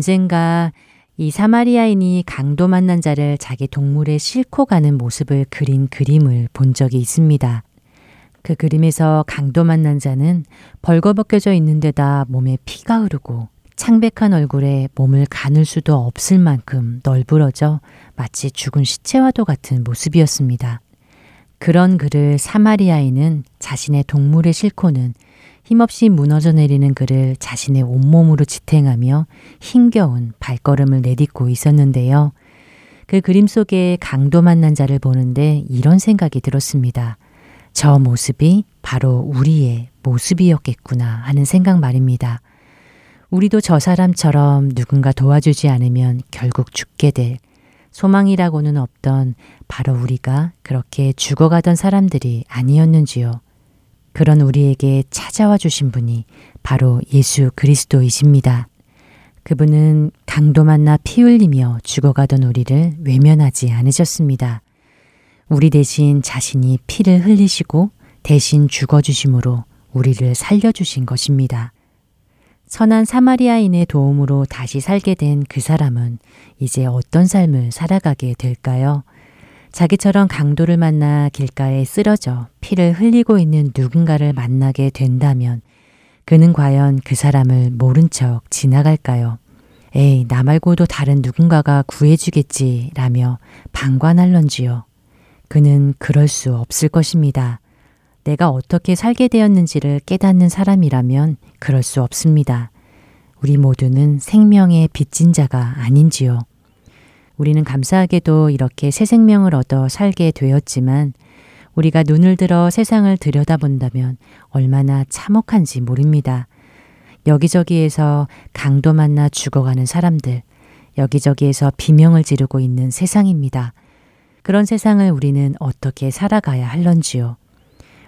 언젠가 이 사마리아인이 강도 만난 자를 자기 동물에 싣고 가는 모습을 그린 그림을 본 적이 있습니다. 그 그림에서 강도 만난 자는 벌거벗겨져 있는 데다 몸에 피가 흐르고 창백한 얼굴에 몸을 가눌 수도 없을 만큼 널브러져 마치 죽은 시체와도 같은 모습이었습니다. 그런 그를 사마리아인은 자신의 동물에 싣고는 힘없이 무너져 내리는 그를 자신의 온몸으로 지탱하며 힘겨운 발걸음을 내딛고 있었는데요. 그 그림 속에 강도 만난 자를 보는데 이런 생각이 들었습니다. 저 모습이 바로 우리의 모습이었겠구나 하는 생각 말입니다. 우리도 저 사람처럼 누군가 도와주지 않으면 결국 죽게 될 소망이라고는 없던 바로 우리가 그렇게 죽어가던 사람들이 아니었는지요. 그런 우리에게 찾아와 주신 분이 바로 예수 그리스도이십니다. 그분은 강도 만나 피 흘리며 죽어가던 우리를 외면하지 않으셨습니다. 우리 대신 자신이 피를 흘리시고 대신 죽어주심으로 우리를 살려주신 것입니다. 선한 사마리아인의 도움으로 다시 살게 된 그 사람은 이제 어떤 삶을 살아가게 될까요? 자기처럼 강도를 만나 길가에 쓰러져 피를 흘리고 있는 누군가를 만나게 된다면 그는 과연 그 사람을 모른 척 지나갈까요? 에이, 나 말고도 다른 누군가가 구해주겠지 라며 방관할런지요. 그는 그럴 수 없을 것입니다. 내가 어떻게 살게 되었는지를 깨닫는 사람이라면 그럴 수 없습니다. 우리 모두는 생명의 빚진 자가 아닌지요. 우리는 감사하게도 이렇게 새 생명을 얻어 살게 되었지만 우리가 눈을 들어 세상을 들여다본다면 얼마나 참혹한지 모릅니다. 여기저기에서 강도 만나 죽어가는 사람들, 여기저기에서 비명을 지르고 있는 세상입니다. 그런 세상을 우리는 어떻게 살아가야 할런지요.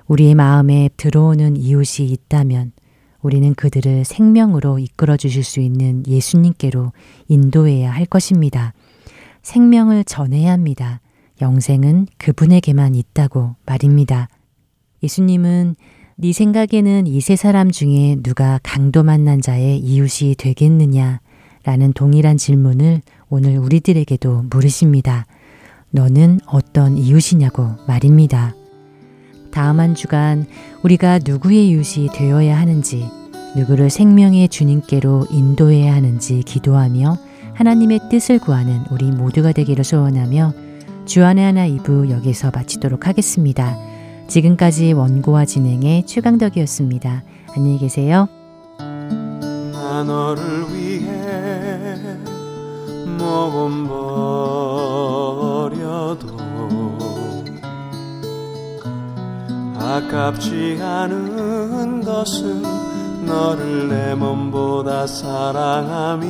우리의 마음에 들어오는 이웃이 있다면 우리는 그들을 생명으로 이끌어 주실 수 있는 예수님께로 인도해야 할 것입니다. 생명을 전해야 합니다. 영생은 그분에게만 있다고 말입니다. 예수님은 네 생각에는 이 세 사람 중에 누가 강도 만난 자의 이웃이 되겠느냐? 라는 동일한 질문을 오늘 우리들에게도 물으십니다. 너는 어떤 이웃이냐고 말입니다. 다음 한 주간 우리가 누구의 이웃이 되어야 하는지, 누구를 생명의 주님께로 인도해야 하는지 기도하며 하나님의 뜻을 구하는 우리 모두가 되기를 소원하며 주안의 하나 2부 여기서 마치도록 하겠습니다. 지금까지 원고와 진행의 최강덕이었습니다. 안녕히 계세요.
나 너를 위해 몸은 버려도 아깝지 않은 것은 너를 내 몸보다 사랑함이라.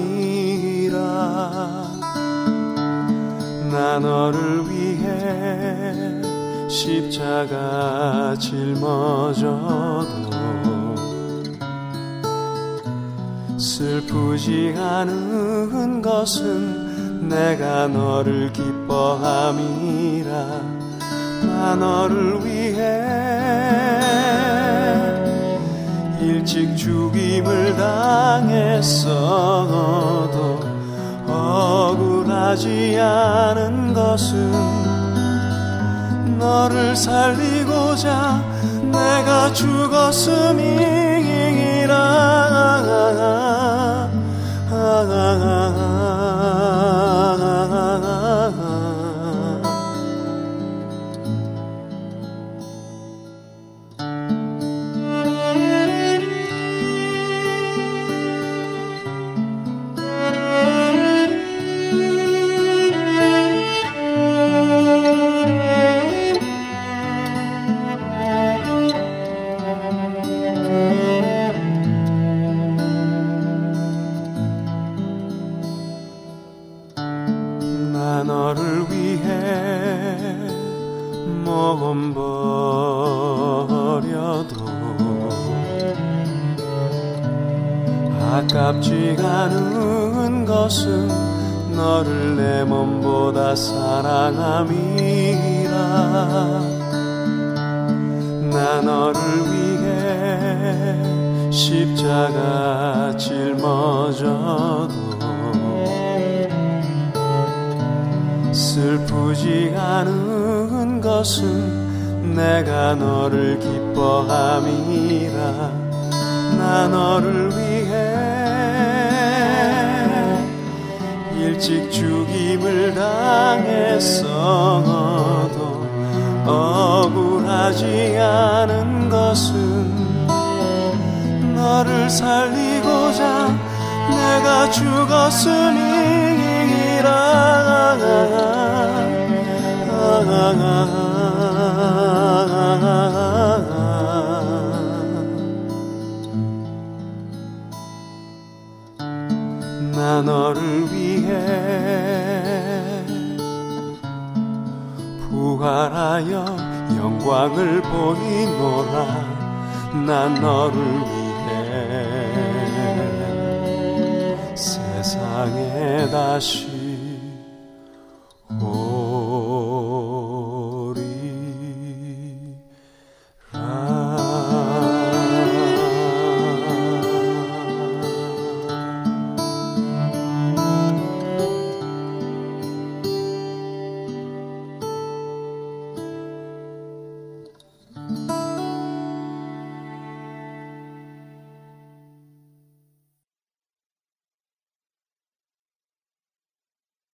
나 너를 위해 십자가 짊어져도 슬프지 않은 것은 내가 너를 기뻐함이라. 나 너를 위해 일찍 죽임을 당했어도 억울하지 않은 것은 너를 살리고자 내가 죽었음이라